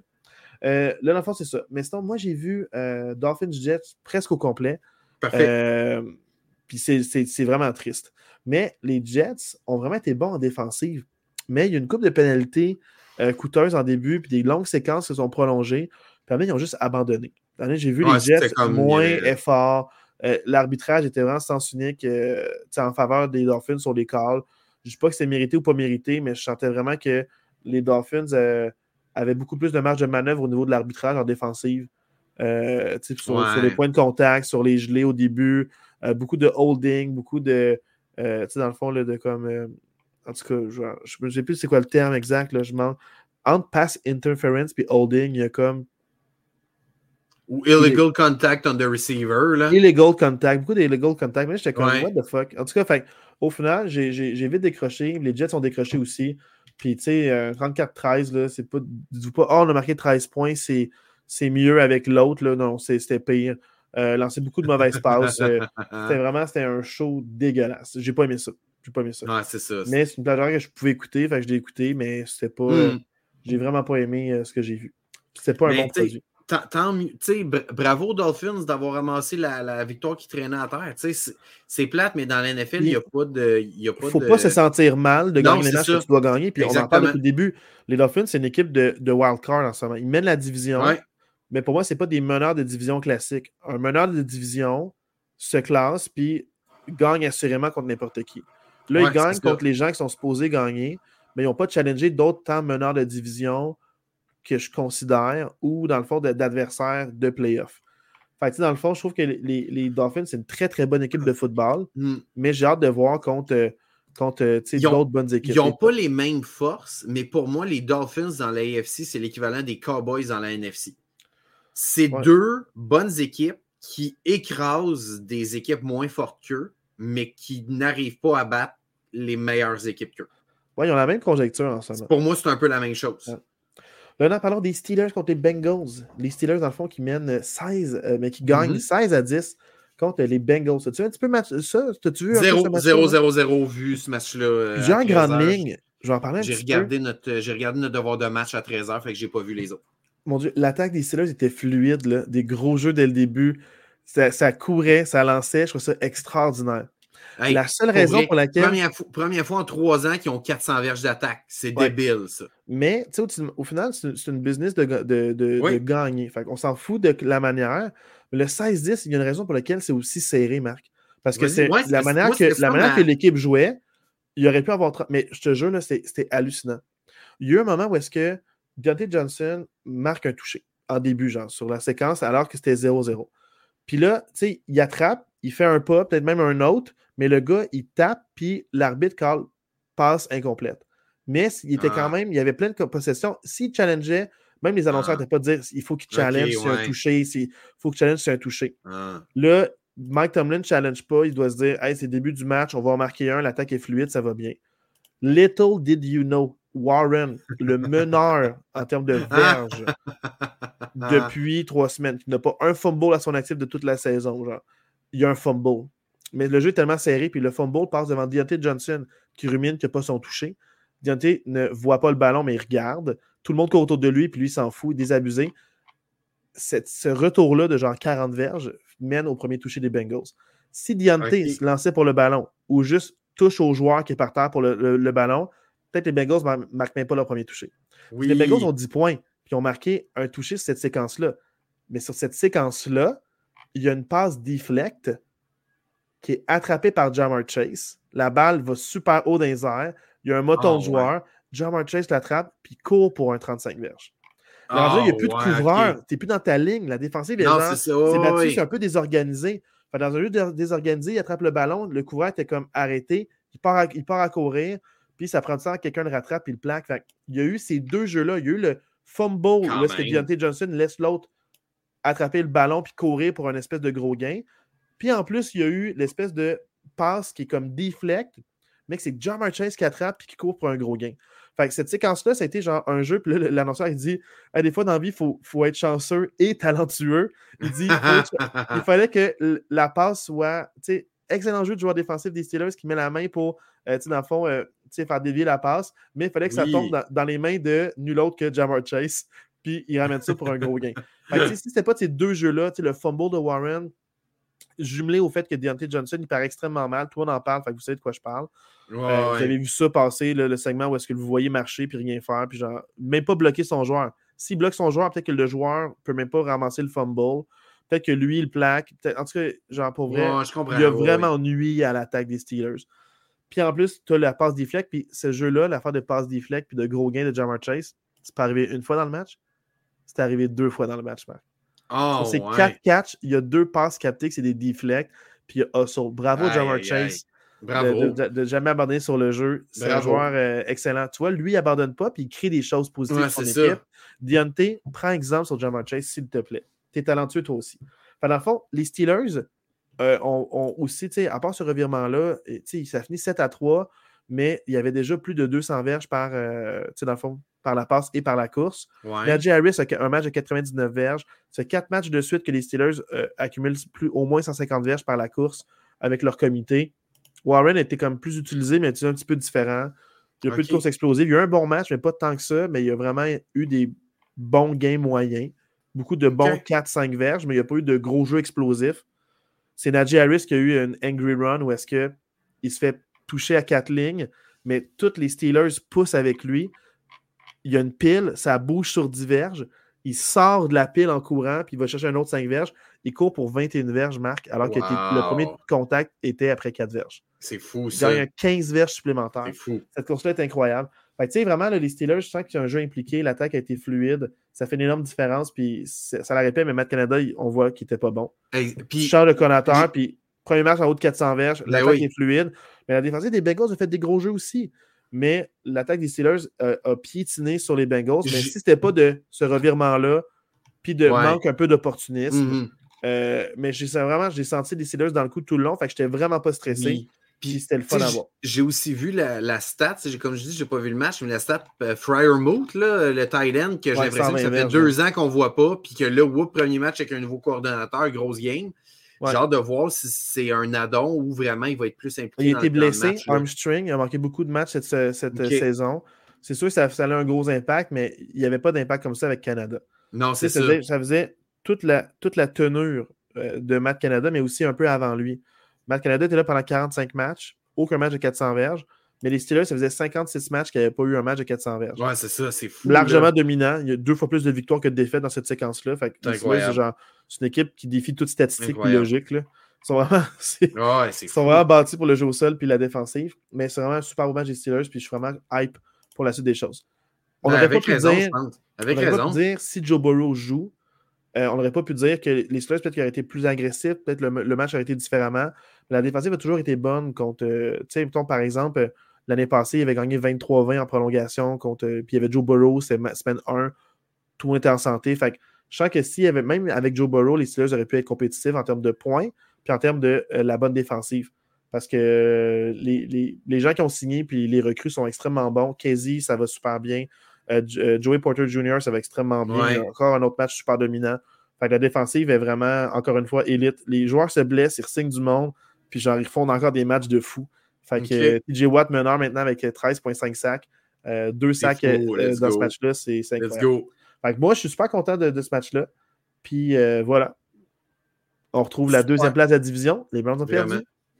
Euh, là, dans le fond, c'est ça. Mais sinon, moi, j'ai vu euh, Dolphins Jets presque au complet. Parfait. Euh, puis c'est vraiment triste. Mais les Jets ont vraiment été bons en défensive. Mais il y a une coupe de pénalités coûteuses en début, puis des longues séquences qui se sont prolongées. Puis ils ont juste abandonné. J'ai vu les Jets moins efforts. Euh, l'arbitrage était vraiment sens unique euh, en faveur des Dolphins sur les calls. Je ne dis pas que c'est mérité ou pas mérité, mais je sentais vraiment que les Dolphins euh, avaient beaucoup plus de marge de manœuvre au niveau de l'arbitrage en défensive. Sur, les points de contact, sur les gelés au début, beaucoup de holding, beaucoup de. dans le fond, de comme. en tout cas, je ne sais plus c'est quoi le terme exact. Là, je Entre pass interference et holding, il y a comme ou illegal contact on the receiver. Là. Illegal contact, beaucoup d'illegal contact. Mais j'étais comme, what the fuck? En tout cas, fait, au final, j'ai vite décroché. Les Jets ont décroché aussi. Puis, tu sais, 34-13, là, c'est pas. Dis pas, oh, on a marqué 13 points, c'est mieux avec l'autre. Non, c'était pire. Euh, lancer beaucoup de mauvaises passes. Euh, c'était vraiment c'était un show dégueulasse. J'ai pas aimé ça. J'ai pas aimé ça. Ouais, c'est ça. Mais c'est une plage que je pouvais écouter. Fait que je l'ai écouté, mais c'était pas. Hmm. j'ai vraiment pas aimé euh, ce que j'ai vu. C'était pas un bon produit tant, bravo Dolphins d'avoir ramassé la, victoire qui traînait à terre. C'est plate, mais dans l'NFL, il n'y a pas de. Il ne faut pas se sentir mal de gagner les matchs que tu dois gagner. Puis on en parle depuis le début. Les Dolphins, c'est une équipe de, de wildcard en ce moment. Ils mènent la division. Mais pour moi, ce n'est pas des meneurs de division classiques. Un meneur de division se classe puis gagne assurément contre n'importe qui. Là, ils gagnent contre les gens qui sont supposés gagner, mais ils n'ont pas challengé d'autres temps meneurs de division que je considère ou dans le fond d'adversaires de, playoff. Fait dans le fond, je trouve que les, les Dolphins, c'est une très très bonne équipe de football, hmm. mais j'ai hâte de voir contre, contre d'autres bonnes équipes. Ils n'ont pas les mêmes forces, mais pour moi, les Dolphins dans la AFC, c'est l'équivalent des Cowboys dans la NFC. C'est deux bonnes équipes qui écrasent des équipes moins fortes qu'eux, mais qui n'arrivent pas à battre les meilleures équipes qu'eux. Oui, ils ont la même conjecture en ce moment. Pour moi, c'est un peu la même chose. Là, parlons des Steelers contre les Bengals. Les Steelers, dans le fond, qui mènent 16, euh, mais qui gagnent 16 mm-hmm. à 10 contre les Bengals. As-tu vu un petit peu match, ça? As-tu vu 0-0-0 vu ce match-là? J'ai en grande ligne. je vais en parler un regardé Notre, j'ai regardé notre devoir de match à 13h, fait que j'ai pas vu les autres. Mon Dieu, l'attaque des Steelers était fluide, là, des gros jeux dès le début. Ça, courait, ça lançait, je trouve ça extraordinaire. La seule raison pour laquelle. Première, fois en trois ans qu'ils ont 400 verges d'attaque. C'est débile, ça. Mais, tu sais, au final, c'est une business de, de, de, gagner. Fait on s'en fout de la manière. Le 16-10, il y a une raison pour laquelle c'est aussi serré, Marc. Parce que c'est la manière que, la manière que l'équipe jouait, il aurait pu avoir. Mais je te jure, c'était hallucinant. Il y a eu un moment où est-ce que Deontay Johnson marque un touché en début, genre, sur la séquence, alors que c'était 0-0. Puis là, tu sais, il attrape, il fait un pas, peut-être même un autre, mais le gars, il tape, puis l'arbitre call passe incomplète. Mais il était quand ah. même, il y avait plein de possessions. S'il challengeait, même les annonceurs n'étaient ah. pas de dire il faut qu'il challenge sur un touché, il faut qu'il challenge sur un touché. Ah. Là, Mike Tomlin ne challenge pas, il doit se dire Hey, c'est le début du match, on va en marquer un, l'attaque est fluide, ça va bien. Little did you know, Warren, le meneur en termes de verge depuis trois semaines, qui n'a pas un fumble à son actif de toute la saison. Genre. Il y a un fumble. Mais le jeu est tellement serré, puis le fumble passe devant Deontay Johnson, qui rumine qui n'a pas son touché. Deontay ne voit pas le ballon, mais il regarde. Tout le monde court autour de lui, puis lui s'en fout, désabusé. ce retour-là de genre 40 verges mène au premier toucher des Bengals. Si Deontay se lançait pour le ballon ou juste touche au joueur qui est par terre pour le, ballon, peut-être les Bengals ne marquent même pas leur premier toucher. Les Bengals ont 10 points, puis ont marqué un toucher sur cette séquence-là. Mais sur cette séquence-là, il y a une passe deflect qui est attrapée par Jamar Chase. La balle va super haut dans les airs. Il y a un moton ah, de joueur. Jamar Chase l'attrape, puis court pour un 35 verges. Alors, il n'y a plus de ah, couvreur. Tu n'es plus dans ta ligne. La défensive est, c'est battu, c'est un peu désorganisé. dans un lieu désorganisé, il attrape le ballon. Le couvreur était comme arrêté. Il part à, il part à courir. Puis ça prend du temps, quelqu'un le rattrape et le plaque. il y a eu ces deux jeux-là. Il y a eu le fumble où est-ce que Deontay Johnson laisse l'autre attraper le ballon puis courir pour un espèce de gros gain. Puis en plus, il y a eu l'espèce de passe qui est comme deflect, mais c'est John Chase qui attrape puis qui court pour un gros gain. Fait que cette séquence-là, ça a été genre un jeu, puis là, l'annonceur, il dit des fois dans la vie, il faut, faut, être chanceux et talentueux. Il dit il fallait que la passe soit, tu sais, excellent jeu de joueur défensif des Steelers qui met la main pour, euh, tu sais, dans le fond, euh, faire dévier la passe, mais il fallait que ça tombe dans, les mains de nul autre que Jamar Chase, puis il ramène ça pour un gros gain. Fait que, si c'était pas ces deux jeux-là, le fumble de Warren, jumelé au fait que Deontay Johnson, il paraît extrêmement mal. Toi, on en parle, fait que vous savez de quoi je parle. Euh, vous avez vu ça passer, le segment où est-ce que vous voyez marcher puis rien faire, puis genre, même pas bloquer son joueur. S'il bloque son joueur, peut-être que le joueur peut même pas ramasser le fumble. Peut-être que lui, il plaque. En tout cas, genre, pour vrai, il a vraiment nuit à l'attaque des Steelers. Puis en plus, tu as la passe deflect, puis ce jeu-là, l'affaire de passe deflect, puis de gros gains de Jamar Chase, c'est pas arrivé une fois dans le match? C'est arrivé deux fois dans le match, Marc. Oh, c'est quatre catchs, il y a deux passes captées, c'est des deflects, puis il y a hustle. Bravo, Jamar Chase. Bravo. De, jamais abandonner sur le jeu. C'est un joueur euh, excellent. Tu vois, lui, il abandonne pas, puis il crée des choses positives pour son équipe. Deontay, prends exemple sur Jamar Chase, s'il te plaît. Tu es talentueux, toi aussi. Enfin, dans le fond, les Steelers euh, ont, aussi, à part ce revirement-là, ça finit 7 à 3, mais il y avait déjà plus de 200 verges par, euh, dans le fond, par la passe et par la course. Ouais. Harris a un match de 99 verges. C'est quatre matchs de suite que les Steelers euh, accumulent plus, au moins 150 verges par la course avec leur comité. Warren était comme plus utilisé, mais un petit peu différent. Il y a plus de courses explosives. Il y a eu un bon match, mais pas tant que ça, mais il y a vraiment eu des bons games moyens. Beaucoup de bons 4-5 verges, mais il n'y a pas eu de gros jeux explosifs. C'est Najee Harris qui a eu un angry run où est-ce qu'il se fait toucher à quatre lignes, mais tous les Steelers poussent avec lui il y a une pile, ça bouge sur 10 verges. Il sort de la pile en courant, puis il va chercher un autre 5 verges. Il court pour 21 verges, Marc, alors que le premier contact était après 4 verges. C'est fou, ça. Il y a 15 verges supplémentaires. C'est fou. Cette course-là est incroyable. tu sais, vraiment, les Steelers, je sens qu'il y a un jeu impliqué. L'attaque a été fluide. Ça fait une énorme différence. Puis ça la répète, mais Matt Canada, on voit qu'il n'était pas bon. Hey, puis, Charles le connateur, puis premier match en haut de 400 verges. Ben l'attaque est fluide. Mais la défense des Bengals a fait des gros jeux aussi mais l'attaque des Steelers a piétiné sur les Bengals. Mais si c'était pas de ce revirement-là, puis de manque un peu d'opportunisme, mm-hmm. euh, mais j'ai vraiment j'ai senti les Steelers dans le coup tout le long, fait que j'étais vraiment pas stressé. Puis c'était le fun à voir. J'ai aussi vu la, stat, comme je dis, j'ai pas vu le match, mais la stat euh, Fryer Moot, le tight end, que j'ai l'impression que ça fait deux ans qu'on voit pas, puis que là, whoop, premier match avec un nouveau coordonnateur, grosse game. J'ai hâte de voir si c'est un addon ou vraiment il va être plus impliqué. Il a été blessé, armstring, il a manqué beaucoup de matchs cette, cette saison. C'est sûr que ça, ça, a un gros impact, mais il n'y avait pas d'impact comme ça avec Canada. Non, c'est ça. ça faisait toute la, toute la tenure euh, de Matt Canada, mais aussi un peu avant lui. Matt Canada était là pendant 45 matchs, aucun match de 400 verges. Mais les Steelers, ça faisait 56 matchs qu'il n'y avait pas eu un match de 400 verges. Ouais, c'est ça, c'est fou. Largement dominant. Il y a deux fois plus de victoires que de défaites dans cette séquence-là. c'est une équipe qui défie toute statistique et logique. Là. Ils sont vraiment, ouais, sont vraiment bâtis pour le jeu au sol puis la défensive. Mais c'est vraiment un super beau match des Steelers. Puis je suis vraiment hype pour la suite des choses. On n'aurait pas pu dire, Avec raison. Pas pu dire si Joe Burrow joue, euh, on n'aurait pas pu dire que les Steelers peut-être auraient été plus agressifs, peut-être le, le, match aurait été différemment. Mais la défensive a toujours été bonne contre, euh, tu sais, par exemple, euh, l'année passée, il avait gagné 23-20 en prolongation contre, puis il y avait Joe Burrow, c'est semaine 1, tout était en santé. Fait que je sens que si, avait, même avec Joe Burrow, les Steelers auraient pu être compétitifs en termes de points, puis en termes de la bonne défensive. Parce que les, les, gens qui ont signé, puis les recrues sont extrêmement bons. Casey, ça va super bien. Euh, euh, Joey Porter Jr., ça va extrêmement bien. Encore un autre match super dominant. Fait la défensive est vraiment, encore une fois, élite. Les joueurs se blessent, ils signent du monde, puis genre, ils font encore des matchs de fou. Fait que TJ Watt meneur maintenant avec 13,5 sacs. Euh, deux sacs dans ce match-là, c'est incroyable. Let's go. Fait que moi, je suis super content de, ce match-là. Puis voilà. On retrouve la deuxième place de la division. Les Browns ont perdu.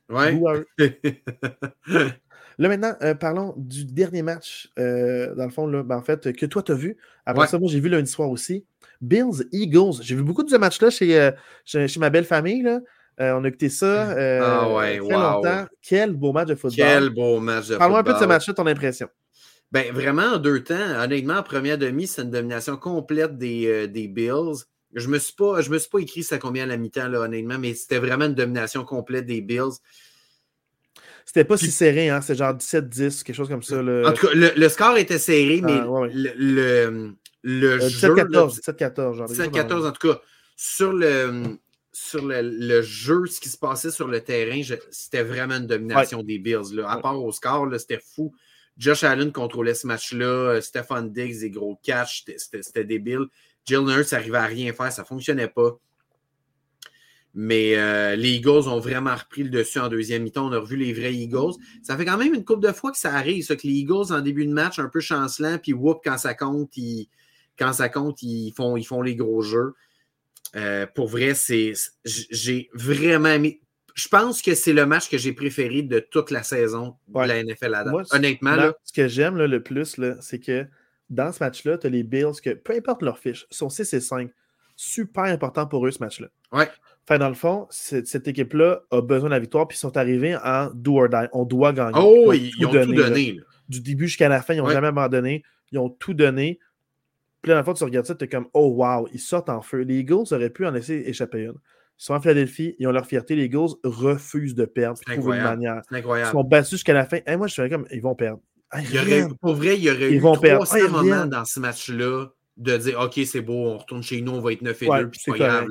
Ouais. Là, maintenant, euh, parlons du dernier match, euh, dans le fond, là, ben, en fait, que toi, tu as vu. Après ça, moi, j'ai vu lundi soir aussi. Bills, Eagles. J'ai vu beaucoup de ce match-là chez, euh, chez, ma belle famille. Là. On a écouté ça ah ouais, très longtemps. Quel beau match de football. Quel beau match de Parle-moi un peu de ce match-là, ton impression. Ben, vraiment, en deux temps, honnêtement, en première demi, c'est une domination complète des, des Bills. Je ne me, suis pas, je me suis pas écrit ça combien à la mi-temps, là, honnêtement, mais c'était vraiment une domination complète des Bills. C'était pas si serré, hein? C'est genre 17-10, quelque chose comme ça. En tout cas, le, score était serré, mais ah, le, le, 17-14, 17-14, 17-14, en tout cas, sur le, sur le, jeu, ce qui se passait sur le terrain, c'était vraiment une domination des Bills. Là. À part au score, c'était fou. Josh Allen contrôlait ce match-là. Euh, Stephen Diggs, des gros catch, c'était débile. Jill Nurse n'arrivait à rien faire, ça ne fonctionnait pas. Mais euh, les Eagles ont vraiment repris le dessus en deuxième mi-temps. On a revu les vrais Eagles. Ça fait quand même une couple de fois que ça arrive, ça, que les Eagles, en début de match, un peu chancelant, puis whoop, quand ça compte, ils, quand ça compte, ils font, ils font les gros jeux. Euh, pour vrai, c'est. J'ai vraiment mis. Je pense que c'est le match que j'ai préféré de toute la saison de la NFL à Honnêtement. Là, ce que j'aime le plus, c'est que dans ce match-là, tu as les Bills que, peu importe leur fiche, sont 6 et 5. Super important pour eux, ce match-là. Ouais. Fait dans le fond, cette équipe-là a besoin de la victoire, puis ils sont arrivés en do or die. On doit gagner. Oh, ils, ont, tout donné. Du début jusqu'à la fin, ils n'ont jamais abandonné. Ils ont tout donné. Puis là, le fond, tu regardes ça, tu es comme, oh wow, ils sortent en feu. Les Eagles auraient pu en laisser échapper une. Ils sont en Philadelphie, ils ont leur fierté. Les Eagles refusent de perdre. Une manière. Incroyable. Ils sont battus jusqu'à la fin. Et moi, je suis comme, ils vont perdre. il y aurait, pour vrai, il y aurait ils eu vont 300 moments dans ce match-là de dire, OK, c'est beau, on retourne chez nous, on va être 9 et 2, puis c'est grave.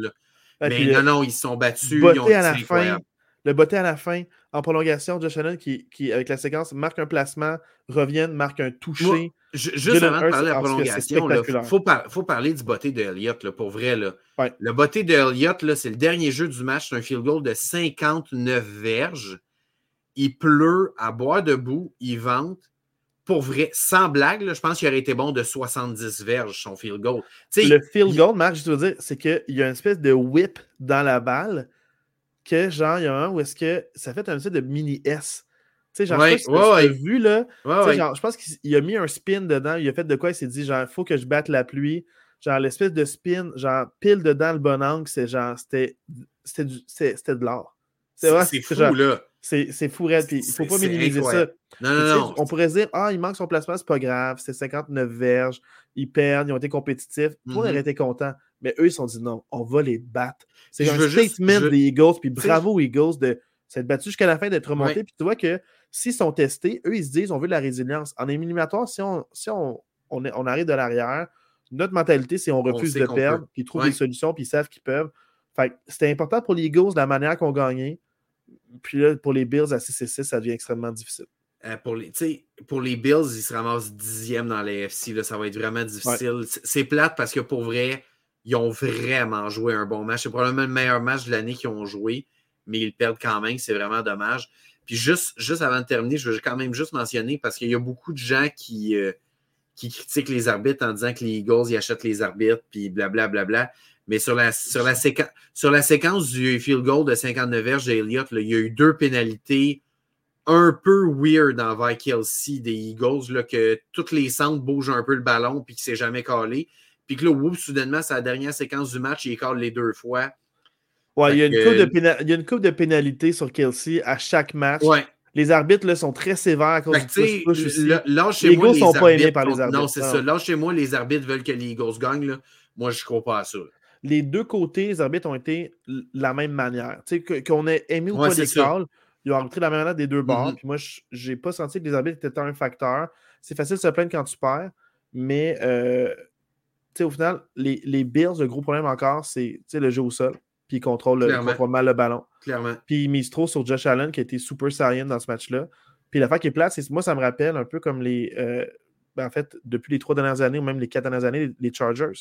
Mais non, non, ils se sont battus. Ils ont à la fin, le botté à la fin, en prolongation, Josh Allen, qui, qui, avec la séquence, marque un placement, revient, marque un toucher. Juste avant de parler de la prolongation, il faut, faut, parler du botté de Elliott, pour vrai. Là. Le botté de Elliott, c'est le dernier jeu du match, c'est un field goal de 59 verges. Il pleut à boire debout, il vente pour vrai, sans blague, je pense qu'il aurait été bon de 70 verges, son field goal. le field goal, Marc, je veux dire, c'est qu'il y a une espèce de whip dans la balle que, genre, il y a un où est-ce que ça fait un espèce de mini S. Tu sais, genre, je sais vu, là. Genre, je pense qu'il a mis un spin dedans, il a fait de quoi, il s'est dit, genre, il faut que je batte la pluie. Genre, l'espèce de spin, genre, pile dedans le bon angle, c'est genre, c'était de l'or. C'est fou, là. C'est fou, Red. Puis il ne faut pas minimiser ça. Non, non, non. On pourrait se dire, ah, il manque son placement, c'est pas grave. C'est 59 verges. Ils perdent, ils ont été compétitifs. Le monde aurait été content. Mais eux, ils se sont dit, non, on va les battre. C'est un statement des Eagles. Puis bravo, Eagles, de s'être battus jusqu'à la fin, d'être remontés. Puis tu vois que s'ils sont testés, eux, ils se disent, on veut de la résilience. En éliminatoire, si on, si on, on, on arrive de l'arrière, notre mentalité, c'est on refuse de perdre, puis ils trouvent des solutions, puis ils savent qu'ils peuvent. Fait c'était important pour les Eagles, la manière qu'on gagnait. Puis là, pour les Bills à 6 6, ça devient extrêmement difficile. Euh, pour, les, pour les Bills, ils se ramassent dixième dans les FC. Là, ça va être vraiment difficile. C'est plate parce que pour vrai, ils ont vraiment joué un bon match. C'est probablement le meilleur match de l'année qu'ils ont joué, mais ils perdent quand même. C'est vraiment dommage. Puis juste, juste avant de terminer, je veux quand même juste mentionner parce qu'il y a beaucoup de gens qui, euh, qui critiquent les arbitres en disant que les Eagles, ils achètent les arbitres, puis blablabla. Bla, bla, bla. Mais sur la, sur, la sur la séquence du field goal de 59 verges d'Eliott, il y a eu deux pénalités un peu weird envers Kelsey des Eagles, là, que tous les centres bougent un peu le ballon puis qu'il ne s'est jamais collé. Puis que là, whoop, soudainement, c'est la dernière séquence du match, il colle les deux fois. Ouais, il y, a une coupe de pénalités sur Kelsey à chaque match. Ouais. Les arbitres là, sont très sévères à cause du push, aussi. Là, chez les Eagles ne sont pas aimés par les arbitres. Non, c'est ça. Là, chez moi, les arbitres veulent que les Eagles gagnent. Là. Moi, je ne crois pas à ça les deux côtés, les arbitres ont été la même manière. Qu'on ait aimé ou pas les calls, ils ont arbitré de la même manière des deux bords. Mm-hmm. Puis moi, j'ai pas senti que les arbitres étaient un facteur. C'est facile de se plaindre quand tu perds, mais euh, au final, les, les, Bills, le gros problème encore, c'est le jeu au sol. Puis ils contrôlent, mal le ballon. Clairement. Puis ils misent trop sur Josh Allen, qui a été super sérieux dans ce match-là. Puis l'affaire qui est plate, c'est moi, ça me rappelle un peu comme les. Euh, ben, en fait, depuis les trois dernières années, ou même les quatre dernières années, les Chargers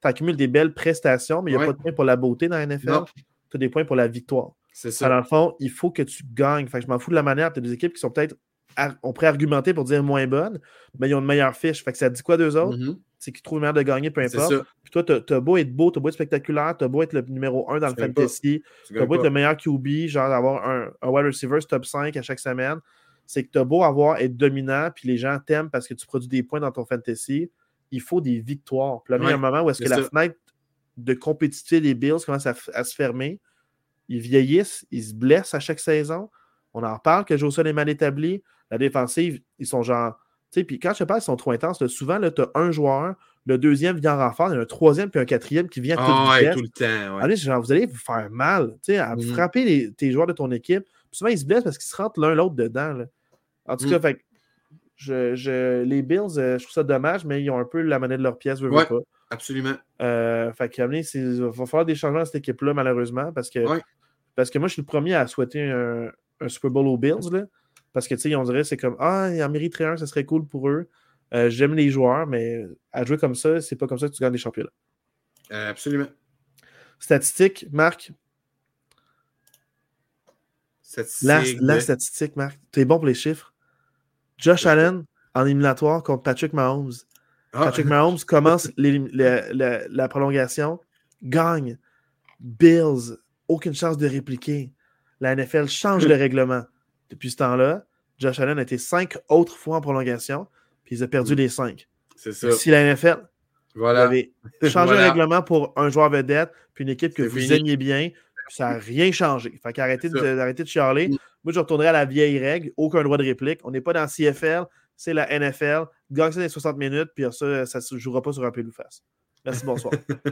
tu accumules des belles prestations, mais il n'y a pas de points pour la beauté dans la NFL. Tu as des points pour la victoire. C'est ça. dans le fond, il faut que tu gagnes. Fait je m'en fous de la manière. Tu as des équipes qui sont peut-être, on pourrait argumenter pour dire moins bonnes, mais ils ont une meilleure fiche. Fait que ça dit quoi d'eux autres? Mm-hmm. Qu'ils trouvent une manière de gagner, peu importe. Puis toi, tu as, beau être beau, tu as beau être spectaculaire, tu as beau être le numéro 1 dans le fantasy, tu as beau être le meilleur QB, genre avoir un, un wide receiver top 5 à chaque semaine. C'est que tu as beau avoir être dominant, puis les gens t'aiment parce que tu produis des points dans ton fantasy il faut des victoires. Puis là, il y a un moment où est-ce que la fenêtre de compétitivité des Bills commence à, se fermer. Ils vieillissent, ils se blessent à chaque saison. On en parle que Joseph est mal établi. La défensive, ils sont genre. Puis quand je parle, ils sont trop intenses. souvent, tu as un joueur, le deuxième vient en renfort, il y a un troisième puis un quatrième qui vient à oh, tout le temps. Allez, genre, vous allez vous faire mal, à mm. frapper tes joueurs de ton équipe. Puis souvent, ils se blessent parce qu'ils se rentrent l'un l'autre dedans. En tout mm. cas, fait, je, les Bills, euh, je trouve ça dommage, mais ils ont un peu la monnaie de leur pièce, veux, pas. Absolument. Euh, fait il va falloir des changements à cette équipe-là, malheureusement, parce que, parce que moi, je suis le premier à souhaiter un, Super Bowl aux Bills, là, parce que, tu sais, on dirait c'est comme Ah, ils en mériteraient un, ça serait cool pour eux. Euh, j'aime les joueurs, mais à jouer comme ça, c'est pas comme ça que tu gagnes des championnats. absolument. Statistique, Marc? La, la statistique, Marc. Tu es bon pour les chiffres. Josh Allen en éliminatoire contre Patrick Mahomes. Ah. Patrick Mahomes commence la, prolongation, gagne. Bills, aucune chance de répliquer. La NFL change le règlement. Depuis ce temps-là, Josh Allen a été cinq autres fois en prolongation, puis il a perdu les cinq. C'est ça. Si la NFL avait changé le règlement pour un joueur vedette, puis une équipe que vous aimiez bien, ça n'a rien changé. Fait qu'arrêtez de, de chialer. Mm. Moi, je retournerai à la vieille règle, aucun droit de réplique. On n'est pas dans CFL, c'est la NFL. Gagne ça dans 60 minutes, puis ça, ça ne se jouera pas sur un ou face. Merci, bonsoir. je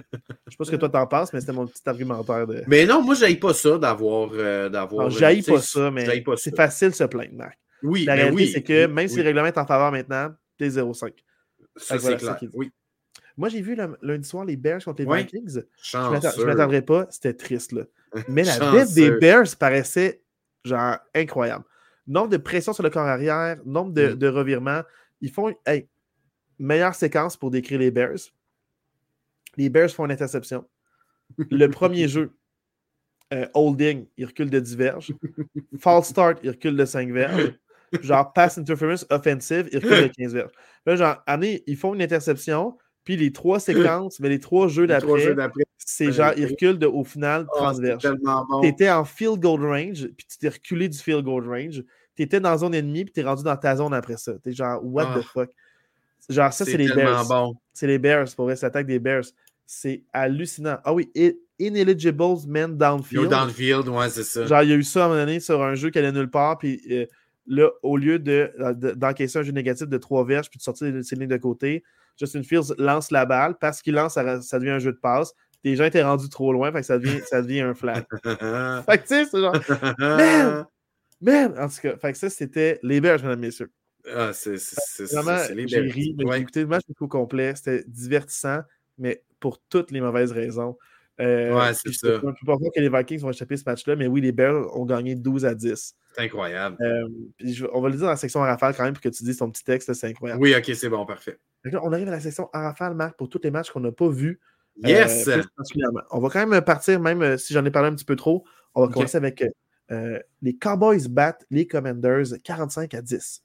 sais pas ce que toi t'en penses, mais c'était mon petit argumentaire. De... Mais non, moi, j'aille pas ça d'avoir. Euh, d'avoir j'aille pas ça, mais c'est facile de se plaindre, Marc. Oui, la réalité, c'est que même si le règlement est en faveur maintenant, t'es 0-5. Ça, c'est clair. Oui. Moi, j'ai vu lundi soir les Bears contre les Vikings. Je ne m'attendrais pas. C'était triste. Là. Mais la tête des Bears paraissait genre incroyable. Nombre de pression sur le corps arrière, nombre de, mm. revirements. Ils font. Hey, meilleure séquence pour décrire les Bears. Les Bears font une interception. Le premier jeu, euh, holding, il recule de 10 verges. False start, il recule de 5 verges. Genre pass interference offensive, il recule de 15 verges. Là, genre, année, ils font une interception. Puis les trois séquences, mais les trois jeux d'après, c'est genre, ils reculent de, au final oh, transverse. Tu étais en field goal range, puis tu t'es reculé du field goal range. Tu étais dans zone ennemie, puis tu es rendu dans ta zone après ça. Tu es genre, what the ah. fuck? Genre, ça, c'est les Bears. C'est les Bears, pour vrai, c'est l'attaque des Bears. C'est hallucinant. Ah oui, Ineligibles Men Downfield. downfield, ouais, c'est ça. Genre, il y a eu ça à un moment donné sur un jeu qui allait nulle part, puis euh, là, au lieu d'encaisser un jeu négatif de trois verges, puis de sortir ses lignes de côté, Justin Fields lance la balle. Parce qu'il lance, ça, devient un jeu de passe. Les gens étaient rendus trop loin, fait que ça devient, ça devient un flag. fait que tu sais, c'est genre. Man! Man! En tout cas, fait que ça, c'était les Bears, mesdames, messieurs. Ah, c'est vraiment, j'ai ri. J'ai écouté le match au complet. C'était divertissant, mais pour toutes les mauvaises raisons. Euh, ouais, c'est ça. Je ne peux pas croire que les Vikings vont échapper ce match-là, mais oui, les Bears ont gagné 12 à 10. C'est incroyable. Euh, on va le dire dans la section rafale quand même pour que tu dises ton petit texte, c'est incroyable. Oui, ok, c'est bon, parfait. on arrive à la section rafale, Marc, pour tous les matchs qu'on n'a pas vus. Yes! on va quand même partir, même si j'en ai parlé un petit peu trop, on va commencer avec les Cowboys battent les Commanders 45 à 10.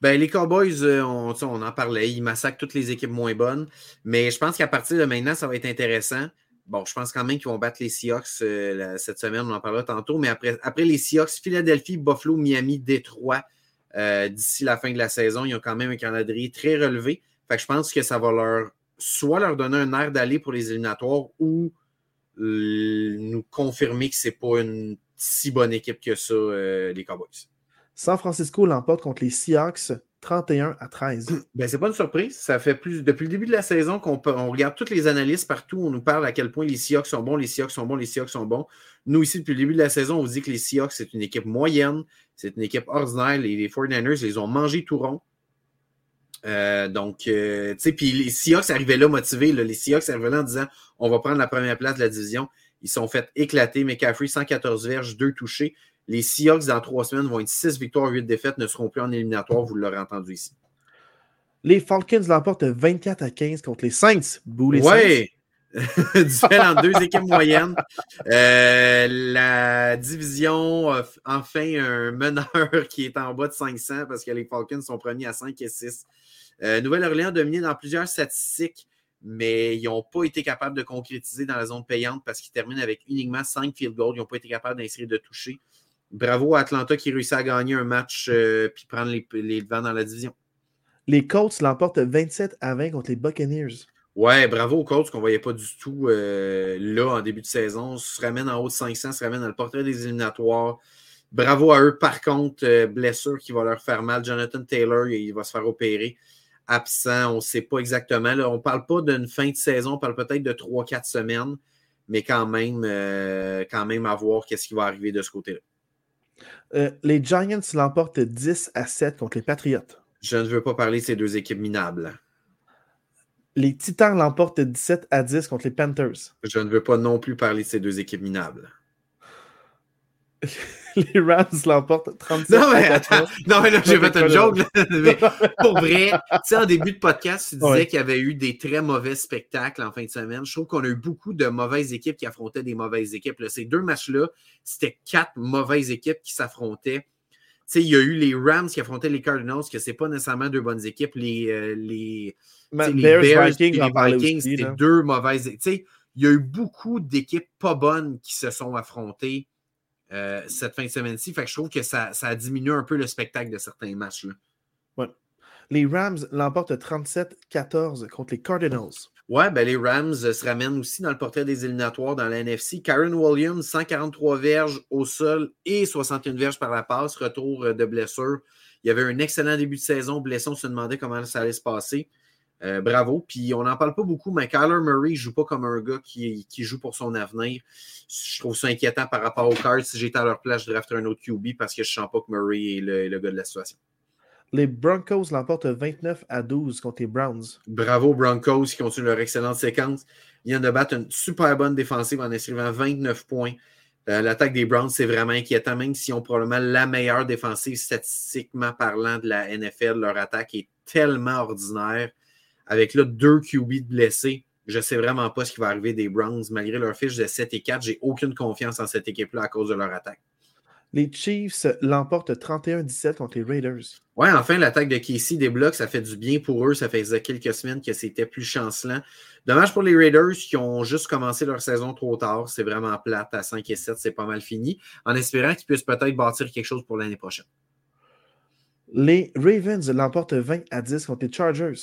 Ben, les Cowboys, on, on, en parlait, ils massacrent toutes les équipes moins bonnes, mais je pense qu'à partir de maintenant, ça va être intéressant. Bon, je pense quand même qu'ils vont battre les Seahawks cette semaine, on en parlera tantôt, mais après, après les Seahawks, Philadelphie, Buffalo, Miami, Détroit, d'ici la fin de la saison, ils ont quand même un calendrier très relevé. Fait que je pense que ça va leur soit leur donner un air d'aller pour les éliminatoires ou nous confirmer que c'est pas une si bonne équipe que ça, euh, les Cowboys. San Francisco l'emporte contre les Seahawks 31 à 13. Ben, c'est pas une surprise. Ça fait plus depuis le début de la saison qu'on on regarde toutes les analystes partout. On nous parle à quel point les Seahawks sont bons, les Seahawks sont bons, les Seahawks sont bons. Nous, ici, depuis le début de la saison, on vous dit que les Seahawks, c'est une équipe moyenne, c'est une équipe ordinaire. Les, les 49ers les ont mangés tout rond. Euh, donc, euh, tu sais, puis les Seahawks arrivaient là motivés. les Seahawks arrivaient là en disant on va prendre la première place de la division. Ils sont fait éclater. McCaffrey, 114 verges, 2 touchés. Les Seahawks, dans trois semaines, vont être 6 victoires, 8 défaites, ne seront plus en éliminatoire. Vous l'aurez entendu ici. Les Falcons l'emportent 24 à 15 contre les Saints. Bouh, les ouais. Duel en deux équipes moyennes. Euh, la division a enfin un meneur qui est en bas de 500 parce que les Falcons sont premiers à 5 et 6. Euh, Nouvelle-Orléans a dominé dans plusieurs statistiques, mais ils n'ont pas été capables de concrétiser dans la zone payante parce qu'ils terminent avec uniquement 5 field goals. Ils n'ont pas été capables d'inscrire de toucher. Bravo à Atlanta qui réussit à gagner un match et euh, puis prendre les, les devants dans la division. Les Colts l'emportent 27 à 20 contre les Buccaneers. Ouais, bravo aux Colts qu'on ne voyait pas du tout euh, là en début de saison. Se ramène en haut de 500, se ramène dans le portrait des éliminatoires. Bravo à eux. Par contre, blessure qui va leur faire mal. Jonathan Taylor, il va se faire opérer absent. On ne sait pas exactement. on ne parle pas d'une fin de saison, on parle peut-être de 3-4 semaines, mais quand même, euh, quand même à voir qu'est-ce qui va arriver de ce côté-là. Euh, les Giants l'emportent 10 à 7 contre les Patriots. Je ne veux pas parler de ces deux équipes minables. Les Titans l'emportent 17 à 10 contre les Panthers. Je ne veux pas non plus parler de ces deux équipes minables. les Rams l'emportent 37 non, mais, Non, mais là, j'ai fait un joke. mais pour vrai, tu sais, en début de podcast, tu disais qu'il y avait eu des très mauvais spectacles en fin de semaine. Je trouve qu'on a eu beaucoup de mauvaises équipes qui affrontaient des mauvaises équipes. ces deux matchs-là, c'était quatre mauvaises équipes qui s'affrontaient. Tu sais, il y a eu les Rams qui affrontaient les Cardinals, que c'est pas nécessairement deux bonnes équipes. Les, euh, les, les Bears, Vikings, les Vikings, c'était deux mauvaises équipes. Tu sais, il y a eu beaucoup d'équipes pas bonnes qui se sont affrontées euh, cette fin de semaine-ci. Fait que je trouve que ça, ça a diminué un peu le spectacle de certains matchs. Là. Ouais. Les Rams l'emportent 37-14 contre les Cardinals. Ouais, ben les Rams se ramènent aussi dans le portrait des éliminatoires dans la NFC. Karen Williams, 143 verges au sol et 61 verges par la passe, retour de blessure. Il y avait un excellent début de saison. Blessé, on se demandait comment ça allait se passer. Euh, bravo. Puis on n'en parle pas beaucoup, mais Kyler Murray ne joue pas comme un gars qui, joue pour son avenir. Je trouve ça inquiétant par rapport aux Cards. Si j'étais à leur place, je drafterais un autre QB parce que je ne sens pas que Murray est le, gars de la situation. Les Broncos l'emportent 29 à 12 contre les Browns. Bravo Broncos qui continuent leur excellente séquence. Ils viennent de battre une super bonne défensive en inscrivant 29 points. Euh, l'attaque des Browns, c'est vraiment inquiétant, même s'ils ont probablement la meilleure défensive statistiquement parlant de la NFL. Leur attaque est tellement ordinaire avec là deux QB blessés, je ne sais vraiment pas ce qui va arriver des Browns. Malgré leur fiche de 7 et 4, j'ai aucune confiance en cette équipe-là à cause de leur attaque. Les Chiefs l'emportent 31-17 contre les Raiders. Ouais, enfin, l'attaque de Casey débloque, ça fait du bien pour eux. Ça fait quelques semaines que c'était plus chancelant. Dommage pour les Raiders qui ont juste commencé leur saison trop tard. C'est vraiment plate à 5 et 7, c'est pas mal fini. En espérant qu'ils puissent peut-être bâtir quelque chose pour l'année prochaine. Les Ravens l'emportent 20 à 10 contre les Chargers.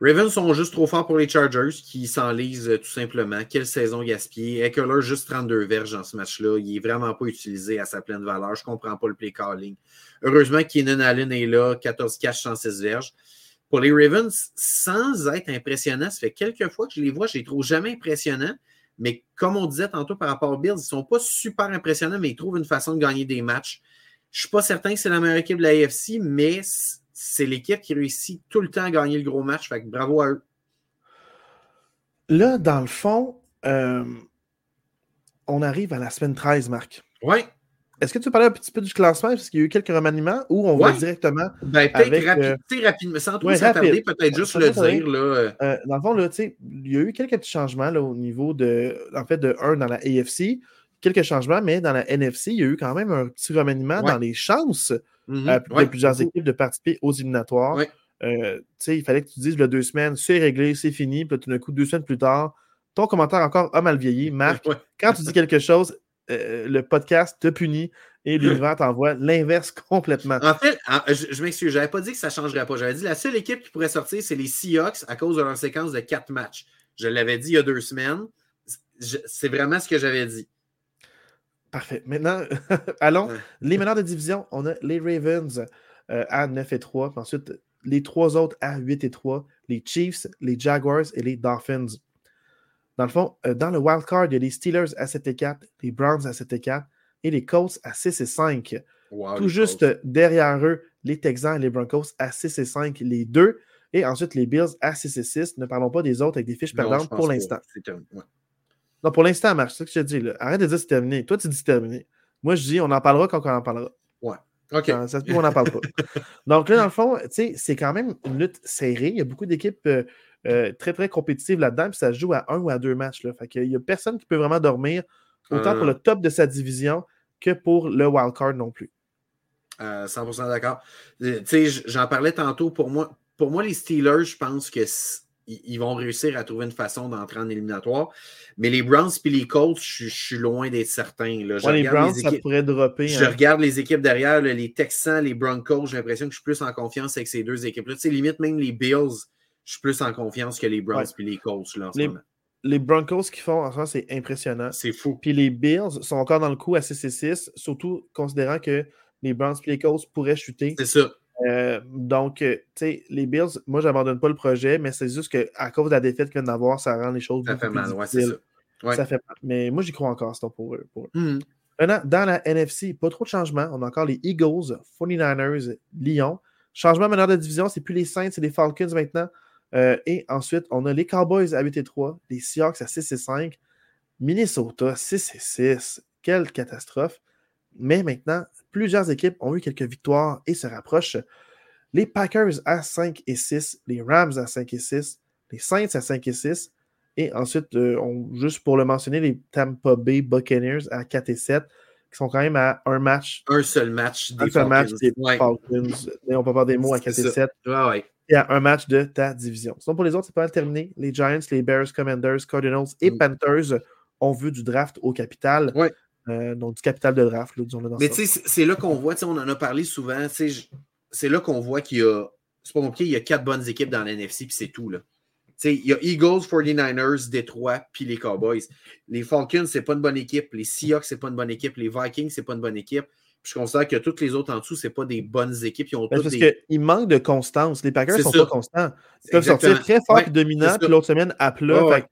Ravens sont juste trop forts pour les Chargers qui s'enlisent euh, tout simplement. Quelle saison gaspillée. Eckler, juste 32 verges dans ce match-là. Il n'est vraiment pas utilisé à sa pleine valeur. Je ne comprends pas le play calling. Heureusement, Keenan Allen est là, 14 catch, 106 verges. Pour les Ravens, sans être impressionnant, ça fait quelques fois que je les vois, je les trouve jamais impressionnants. Mais comme on disait tantôt par rapport aux Bills, ils ne sont pas super impressionnants, mais ils trouvent une façon de gagner des matchs. Je ne suis pas certain que c'est la meilleure équipe de la AFC, mais c'est l'équipe qui réussit tout le temps à gagner le gros match. Fait que bravo à eux. Là, dans le fond, euh, on arrive à la semaine 13, Marc. Oui. est-ce que tu parlais un petit peu du classement? Parce qu'il y a eu quelques remaniements ou on va directement. Ben, peut-être rapi rapidement, sans trop s'attarder, peut-être juste le dire. Là, euh. Euh, dans le fond, là, il y a eu quelques petits changements là, au niveau de, en fait, de 1 dans la AFC, quelques changements, mais dans la NFC, il y a eu quand même un petit remaniement dans les chances mm-hmm. de plusieurs équipes de participer aux éliminatoires. il fallait que tu dises le deux semaines, c'est réglé, c'est fini, puis tout d'un coup, deux semaines plus tard, ton commentaire encore a mal vieilli. Marc, quand tu dis quelque chose, euh, le podcast te punit et l'univers t'envoie l'inverse complètement. En fait, je, je m'excuse, j'avais pas dit que ça ne changerait pas. J'avais dit la seule équipe qui pourrait sortir, c'est les Seahawks à cause de leur séquence de quatre matchs. Je l'avais dit il y a deux semaines. C'est vraiment ce que j'avais dit. Parfait. Maintenant, allons. Les meneurs de division, on a les Ravens euh, à 9 et 3. ensuite, les trois autres à 8 et 3. Les Chiefs, les Jaguars et les Dolphins. Dans le fond, euh, dans le wild card, il y a les Steelers à 7 et 4, les Browns à 7 et 4 et les Colts à 6 et 5. Tout juste derrière eux, les Texans et les Broncos à 6 et 5, les deux. Et ensuite, les Bills à 6 et 6. Ne parlons pas des autres avec des fiches perdantes pour l'instant. Non, pour l'instant, Marc, c'est ce que je te dis. Là. Arrête de dire c'est terminé. Toi, tu dis c'est terminé. Moi, je dis on en parlera quand on en parlera. Ouais. OK. ça on n'en parle pas. Donc là, dans le fond, c'est quand même une lutte serrée. Il y a beaucoup d'équipes euh, euh, très, très compétitive là-dedans. Puis ça se joue à un ou à deux matchs. Là. Fait il n'y a personne qui peut vraiment dormir, autant pour euh. le top de sa division que pour le wildcard non plus. 100% euh, d'accord. J'en parlais tantôt. Pour moi, pour moi, les Steelers, je pense qu'ils vont réussir à trouver une façon d'entrer en éliminatoire. Mais les Browns et les Colts, je, suis loin d'être certain. Là. les Browns, ça pourrait dropper. Je hein. regarde les équipes derrière, les Texans, les Broncos, j'ai l'impression que je suis plus en confiance avec ces deux équipes-là. Limite, même les Bills, je suis plus en confiance que les Browns et les Colts là, en les, Les Broncos qui font en ce moment, c'est impressionnant. C'est fou. Puis les Bills sont encore dans le coup à 6 6, surtout considérant que les Browns et les Colts pourraient chuter. C'est ça. Euh, donc, euh, tu sais, les Bills, moi, j'abandonne pas le projet, mais c'est juste qu'à cause de la défaite qu'ils viennent d'avoir, ça rend les choses ça fait mal, ouais, c'est ça. Ça fait mal. Mais moi, j'y crois encore, c'est pour eux. Pour mmh. Maintenant, dans la NFC, pas trop de changements. On a encore les Eagles, 49ers, Lyon. Changement meneur de division, c'est plus les Saints, c'est les Falcons maintenant. Euh, et ensuite, on a les Cowboys à 8 et 3, les Seahawks à 6 et 5, Minnesota 6 et 6. Quelle catastrophe. Mais maintenant, plusieurs équipes ont eu quelques victoires et se rapprochent. Les Packers à 5 et 6, les Rams à 5 et 6, les Saints à 5 et 6. Et ensuite, euh, juste pour le mentionner, les Tampa Bay Buccaneers à 4 et 7, qui sont quand même à un match. Un seul match des un seul match des Falcons. Mais on peut avoir des mots à 4 et 7. Ouais, ouais et à un match de ta division. Sinon, pour les autres, c'est pas mal terminé. Les Giants, les Bears, Commanders, Cardinals et mm. Panthers ont vu du draft au capital. Euh, donc, du capital de draft, disons dans Mais tu sais, c'est là qu'on voit, on en a parlé souvent, c'est là qu'on voit qu'il y a, c'est pas compliqué, il y a quatre bonnes équipes dans l'NFC, puis c'est tout. Là. il y a Eagles, 49ers, Detroit, puis les Cowboys. Les Falcons, c'est pas une bonne équipe. Les Seahawks, c'est pas une bonne équipe. Les Vikings, c'est pas une bonne équipe je considère que toutes les autres en dessous, ce pas des bonnes équipes. Ils ont ben, parce qu'il manque de constance. Les Packers ne sont pas constants. Ils peuvent sortir très fort et dominants, puis l'autre semaine à plat.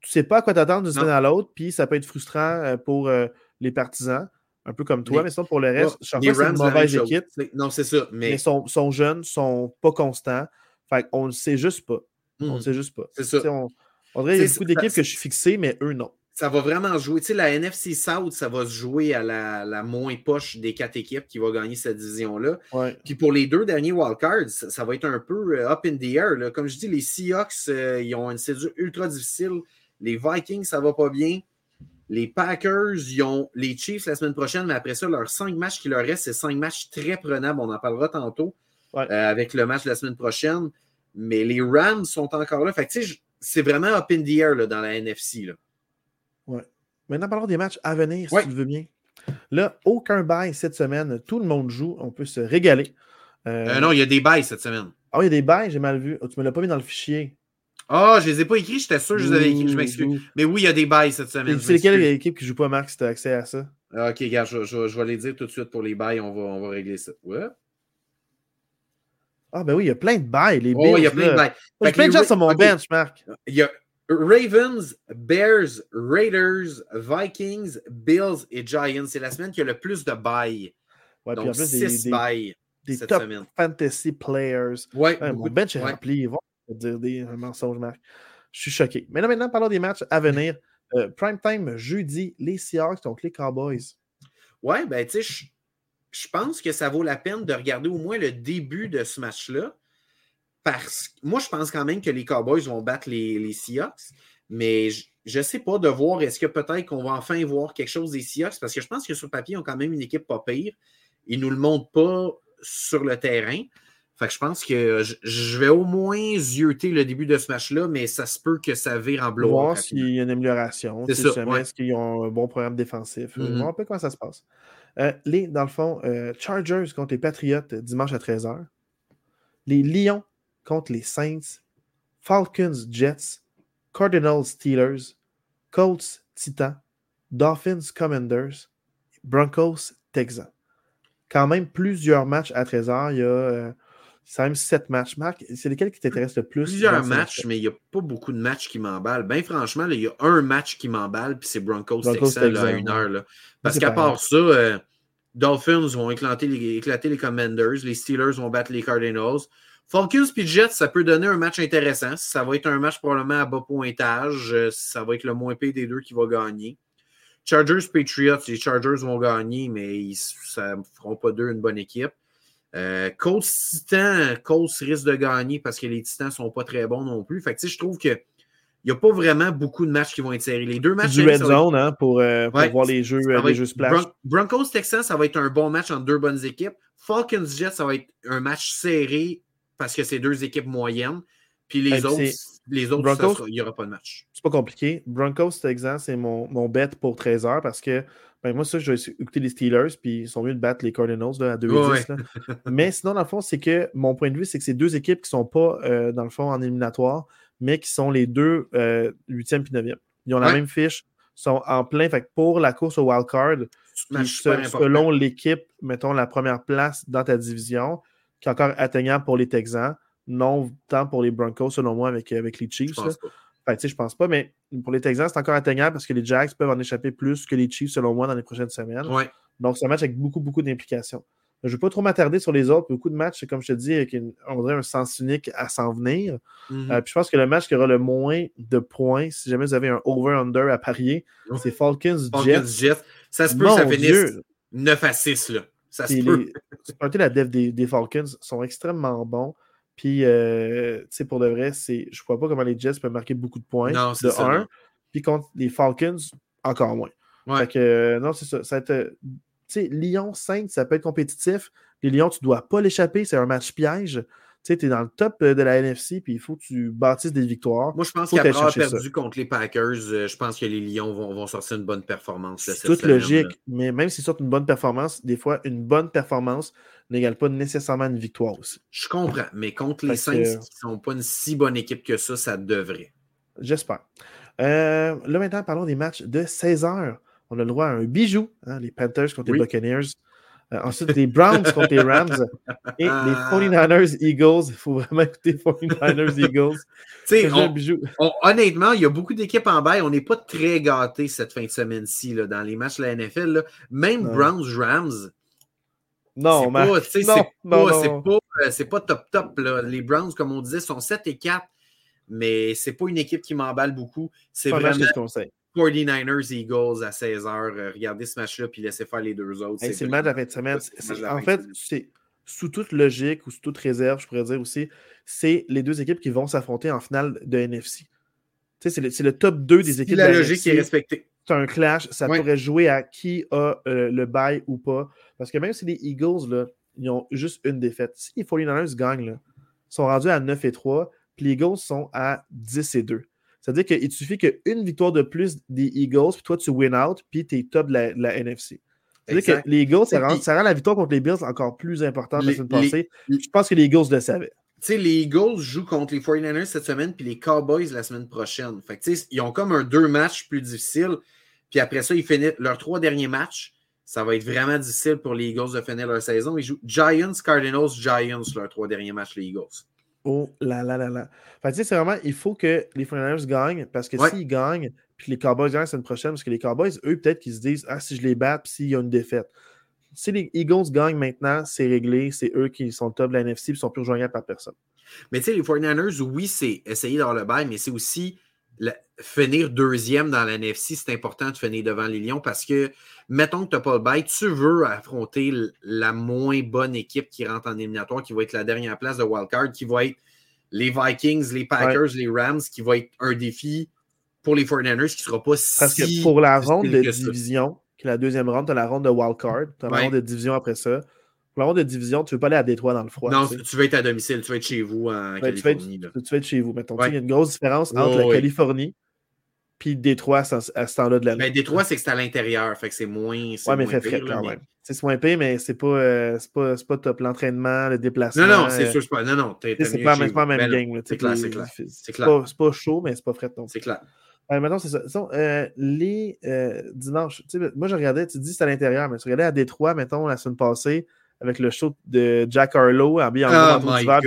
tu ne sais pas à quoi t'attendre d'une semaine à l'autre, puis ça peut être frustrant euh, pour euh, les partisans, un peu comme toi, mais, ça pour le reste, je pense c'est une mauvaise équipe. Non, c'est ça. Mais, mais sont, sont, jeunes, sont pas constants. Fait on ne sait juste pas. On ne hmm. sait juste pas. C'est ça. On, on dirait qu'il y a beaucoup d'équipes que je suis fixé, mais eux, non ça va vraiment jouer. Tu sais, la NFC South, ça va se jouer à la, moins poche des quatre équipes qui vont gagner cette division-là. Puis pour les deux derniers wildcards, ça, ça, va être un peu euh, up in the air. Comme je dis, les Seahawks, euh, ils ont une cédure ultra difficile. Les Vikings, ça va pas bien. Les Packers, ils ont les Chiefs la semaine prochaine, mais après ça, leurs cinq matchs qui leur restent, c'est cinq matchs très prenables. On en parlera tantôt euh, avec le match de la semaine prochaine. Mais les Rams sont encore là. Fait c'est vraiment up in the air là, dans la NFC. Là. Ouais. Maintenant, parlons des matchs à venir, si tu veux bien. Là, aucun bail cette semaine. Tout le monde joue. On peut se régaler. Euh, euh, non, il y a des bails cette semaine. Ah, il y a des bails, j'ai mal vu. Oh, tu ne me l'as pas mis dans le fichier. Ah, je ne les ai pas écrits, j'étais sûr que je les avais écrits, je m'excuse. Mais oui, il y a des bails cette semaine. C'est lesquelles équipes qui ne jouent pas, Marc, si tu as accès à ça? Ah, ok, regarde, je, je, vais les dire tout de suite pour les bails, on va, on va régler ça. Ouais. Ah, ben oui, il y a plein de bails, les. Oh, il y a plein de bails. Il y a plein de gens sur mon bench, Marc. Il y a Ravens, Bears, Raiders, Vikings, Bills et Giants. C'est la semaine qui a le plus de bails. Ouais, Donc, six bails des top fantasy players. Ouais, mon bench est rempli. Ils vont dire des mensonges, Marc. Je suis choqué. Mais là, maintenant, parlons des matchs à venir. Euh, prime time jeudi, les Seahawks, donc les Cowboys. Ouais, ben, tu sais, je pense que ça vaut la peine de regarder au moins le début de ce match-là. Parce que moi, je pense quand même que les Cowboys vont battre les, les Seahawks, mais je ne sais pas de voir est-ce que peut-être qu'on va enfin voir quelque chose des Seahawks, parce que je pense que sur papier, ils ont quand même une équipe pas pire. Ils ne nous le montrent pas sur le terrain. Fait que je pense que je, vais au moins zioter le début de ce match-là, mais ça se peut que ça vire en bloc. Voir s'il y a une amélioration. C'est ça. Est-ce qu'ils ont un bon programme défensif? Mm-hmm. Voir un peu comment ça se passe. Euh, les, dans le fond, euh, Chargers contre les Patriots dimanche à 13h. Les Lions contre les Saints. Falcons Jets. Cardinals Steelers. Colts Titans. Dolphins Commanders. Broncos Texans. Quand même plusieurs matchs à 13h. Il y a. Euh, c'est même sept matchs. Marc, c'est lesquels qui t'intéressent le plus? Plusieurs matchs, mais il n'y a pas beaucoup de matchs qui m'emballent. Ben franchement, il y a un match qui m'emballe, puis c'est Broncos, Texans à une heure. Là. Parce qu'à part ça, euh, Dolphins vont éclater les, éclater les Commanders, les Steelers vont battre les Cardinals. Falcons puis Jets, ça peut donner un match intéressant. Ça va être un match probablement à bas pointage. Euh, ça va être le moins payé des deux qui va gagner. Chargers, Patriots, les Chargers vont gagner, mais ils, ça ne feront pas d'eux une bonne équipe. Euh, Colts Titans, Colts risque de gagner parce que les Titans ne sont pas très bons non plus. Fait que, je trouve que il n'y a pas vraiment beaucoup de matchs qui vont être serrés. Les deux matchs. Du red zone hein, pour, euh, voir les jeux, euh, les jeux splash. Broncos Texans, ça va être un bon match entre deux bonnes équipes. Falcons Jets, ça va être un match serré parce que c'est deux équipes moyennes. Puis les autres, les autres, il n'y aura pas de match. C'est pas compliqué. Broncos Texans, c'est mon, mon bet pour 13 heures parce que ben, moi, ça, je vais écouter les Steelers, puis ils sont mieux de battre les Cardinals à 2 10. mais sinon, dans le fond, c'est que mon point de vue, c'est que c'est deux équipes qui ne sont pas, euh, dans le fond, en éliminatoire, mais qui sont les deux 8e et 9e. Ils ont la même fiche, sont en plein. Fait pour la course au wild card, selon l'équipe, mettons la première place dans ta division, qui est encore atteignable pour les Texans, non tant pour les Broncos, selon moi, avec, avec les Chiefs. Je ne je pense pas, mais pour les Texans, c'est encore atteignable parce que les Jacks peuvent en échapper plus que les Chiefs, selon moi, dans les prochaines semaines. Donc, c'est un match avec beaucoup, beaucoup d'implications. Je ne vais pas trop m'attarder sur les autres. Beaucoup de matchs, comme je te dis, avec on dirait un sens unique à s'en venir. Mm-hmm. Euh, puis je pense que le match qui aura le moins de points, si jamais vous avez un over-under à parier, c'est Falcons, Jets. Ça se peut que ça finisse 9 à 6. Là. Ça se peut. Les, la dev des, des Falcons sont extrêmement bons. Puis, euh, tu sais, pour de vrai, c'est, je ne vois pas comment les Jets peuvent marquer beaucoup de points. Non, de ça, 1. Puis contre les Falcons, encore moins. Fait que, euh, non, c'est ça. ça euh, tu sais, Lyon 5, ça peut être compétitif. Les Lions, tu ne dois pas l'échapper. C'est un match piège. Tu sais, tu es dans le top de la NFC, puis il faut que tu bâtisses des victoires. Moi, je pense qu'après avoir perdu contre les Packers, je pense que les Lions vont, vont sortir une bonne performance. C'est toute logique, mais même s'ils sortent une bonne performance, des fois, une bonne performance n'égale pas nécessairement une victoire aussi. Je comprends, mais contre les Saints, qui ne sont pas une si bonne équipe que ça, ça devrait. J'espère. Euh, là, maintenant, parlons des matchs de 16 heures. On a le droit à un bijou, hein, les Panthers contre les Buccaneers. Euh, ensuite, les Browns contre les Rams et les 49ers Eagles. Il faut vraiment écouter 49ers Eagles. On, honnêtement, il y a beaucoup d'équipes en bail. On n'est pas très gâtés cette fin de semaine-ci dans les matchs de la NFL. Même Browns Rams, non, mais. C'est pas, euh, c'est pas, top top. Les Browns, comme on disait, sont 7 et 4, mais c'est pas une équipe qui m'emballe beaucoup. C'est vraiment 49ers Eagles à 16h. Euh, regardez ce match-là puis laissez faire les deux autres. c'est le match de la fin de semaine. En fait, c'est sous toute logique ou sous toute réserve, je pourrais dire aussi, c'est les deux équipes qui vont s'affronter en finale de NFC. C'est le, le, top 2 des équipes. La logique est respectée. C'est un clash. Ça pourrait jouer à qui a euh, le bail ou pas. Parce que même si les Eagles, là, ils ont juste une défaite. Si les 49ers gagnent, là, ils sont rendus à 9 et 3, puis les Eagles sont à 10 et 2. C'est-à-dire qu'il suffit qu'une victoire de plus des Eagles, puis toi, tu win out, puis tu es top de la, NFC. C'est-à-dire que les Eagles, ça rend, la victoire contre les Bills encore plus importante la semaine passée. Je pense que les Eagles le savaient. Tu sais, les Eagles jouent contre les 49ers cette semaine, puis les Cowboys la semaine prochaine. Fait que, ils ont comme un deux matchs plus difficiles. Puis après ça, ils finissent leurs trois derniers matchs ça va être vraiment difficile pour les Eagles de finir leur saison. Ils jouent Giants, Cardinals, Giants, leurs trois derniers matchs, les Eagles. Oh là là là là. Fait tu sais, c'est vraiment, il faut que les 49 gagnent, parce que s'ils gagnent, puis les Cowboys gagnent la semaine prochaine, parce que les Cowboys, eux, peut-être qu'ils se disent, ah, si je les bats, puis s'il y a une défaite. Si les Eagles gagnent maintenant, c'est réglé, c'est eux qui sont top de la NFC, puis sont plus rejoignables par personne. Mais tu sais, les 49ers, oui, c'est essayer d'avoir le bail, mais c'est aussi finir deuxième dans la NFC, c'est important de finir devant les Lions parce que, mettons que tu n'as pas le bail, tu veux affronter la moins bonne équipe qui rentre en éliminatoire, qui va être la dernière place de wildcard, qui va être les Vikings, les Packers, les Rams, qui va être un défi pour les 49ers qui ne sera pas Parce que pour la ronde de division, qui est la deuxième ronde, tu as la ronde de wildcard, tu as la ronde de division après ça. Ronde de division, tu ne veux pas aller à Détroit dans le froid. Non, tu veux être à domicile, tu veux être chez vous en Californie. Tu veux, être, chez vous. Mettons, Il y a une grosse différence entre la Californie puis Détroit à ce temps-là de l'année. Ben, Détroit, c'est que c'est à l'intérieur, fait que c'est moins. Ouais, mais fait frais quand même. C'est moins payé, mais c'est pas, euh, pas, pas top. L'entraînement, le déplacement. Non, non, c'est euh, sûr, c'est pas. Non, non, c'est pas, pas la même game. C'est clair, c'est clair. C'est pas, pas, chaud, mais c'est pas frais C'est clair. Euh, maintenant, c'est ça. Euh, les dimanches, moi, je regardais, tu dis c'est à l'intérieur, mais tu regardais à Détroit, mettons, la semaine passée, avec le show de Jack Harlow, habillé en oh d'hiver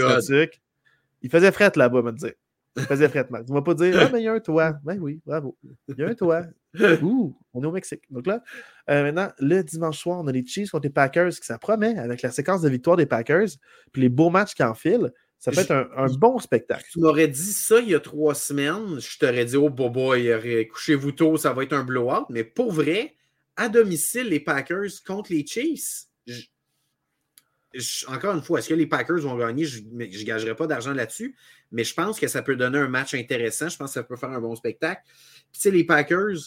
Il faisait fret là-bas, me dire. Il faisait fret, Max. Tu vas pas dire, ah, mais il y a un toit. Ben oui, bravo. Il y a un toit. Ouh, on est au Mexique. Donc là, maintenant, le dimanche soir, on a les Chiefs contre les Packers, qui ça promet, avec la séquence de victoire des Packers, puis les beaux matchs qui enfilent. Ça peut être un, bon spectacle. Tu m'aurais dit ça il y a trois semaines. Je t'aurais dit, oh, boy, couchez-vous tôt, ça va être un blowout. Mais pour vrai, à domicile, les Packers contre les Chiefs, encore une fois, est-ce que les Packers vont gagner? Je ne gagerai pas d'argent là-dessus, mais je pense que ça peut donner un match intéressant. Je pense que ça peut faire un bon spectacle. Tu sais, les Packers,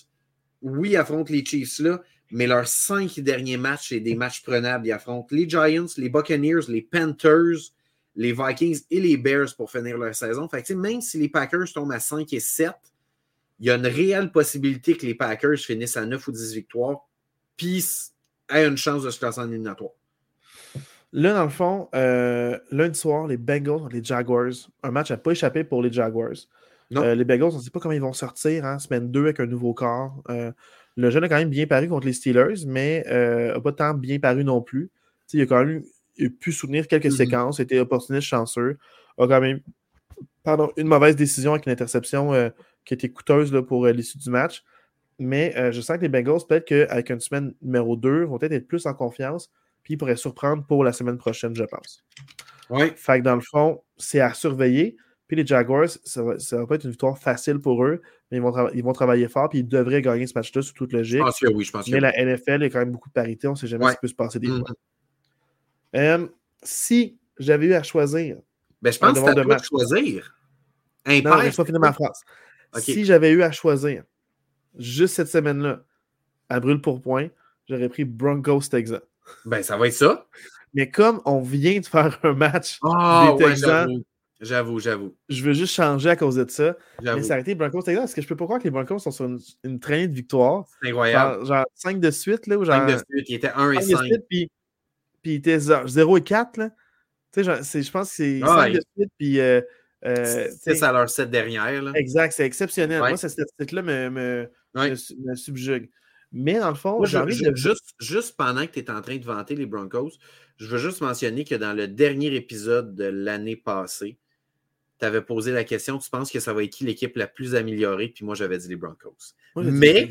oui, affrontent les Chiefs là, mais leurs cinq derniers matchs, c'est des matchs prenables. Ils affrontent les Giants, les Buccaneers, les Panthers, les Vikings et les Bears pour finir leur saison. Fait même si les Packers tombent à 5 et 7, il y a une réelle possibilité que les Packers finissent à 9 ou 10 victoires, puis aient une chance de se classer en éliminatoire. Là, dans le fond, euh, lundi soir, les Bengals les Jaguars. Un match n'a pas échappé pour les Jaguars. Euh, les Bengals, on ne sait pas comment ils vont sortir. Hein, semaine 2 avec un nouveau corps. Euh, le jeune a quand même bien paru contre les Steelers, mais n'a pas tant bien paru non plus. il a quand même pu soutenir quelques mm-hmm. séquences, était opportuniste chanceux, a quand même pardon, une mauvaise décision avec une interception qui était coûteuse là, pour l'issue du match. Mais je sens que les Bengals, peut-être qu'avec une semaine numéro 2, vont peut-être être plus en confiance, puis ils pourraient surprendre pour la semaine prochaine, je pense. Oui. Fait que dans le fond, c'est à surveiller. Puis les Jaguars, ça va, va pas être une victoire facile pour eux, mais ils vont, ils vont travailler fort, puis ils devraient gagner ce match-là sous toute logique. Je pense que oui, je pense mais la NFL, il y a quand même beaucoup de parité, on ne sait jamais ce qui peut se passer des mm-hmm. fois. Euh, si j'avais eu à choisir. Ben, je pense que tu de choisir. non, je pas finir ma phrase. Si j'avais eu à choisir, juste cette semaine-là, à brûle pour point, j'aurais pris Broncos Texans. Ben, ça va être ça. Mais comme on vient de faire un match oh, des Texans, j'avoue, j'avoue. Je veux juste changer à cause de ça. Mais été Broncos Texans parce que je peux pas croire que les Broncos sont sur une, traînée de victoire. C'est incroyable. Genre, 5 de suite. Là, 5 de suite, il était 1 et 5 puis il était 0 et 4. Là. Tu sais, je pense que c'est 5 ah, de suite, puis. Euh, euh, c'est à leur set derrière. Là. Exact, c'est exceptionnel. Moi, cette statistique-là me, me, me, subjugue. Mais dans le fond, j'ai envie de... juste, juste pendant que tu es en train de vanter les Broncos, je veux juste mentionner que dans le dernier épisode de l'année passée, tu avais posé la question tu penses que ça va être qui l'équipe la plus améliorée? Puis moi, j'avais dit les Broncos. Mais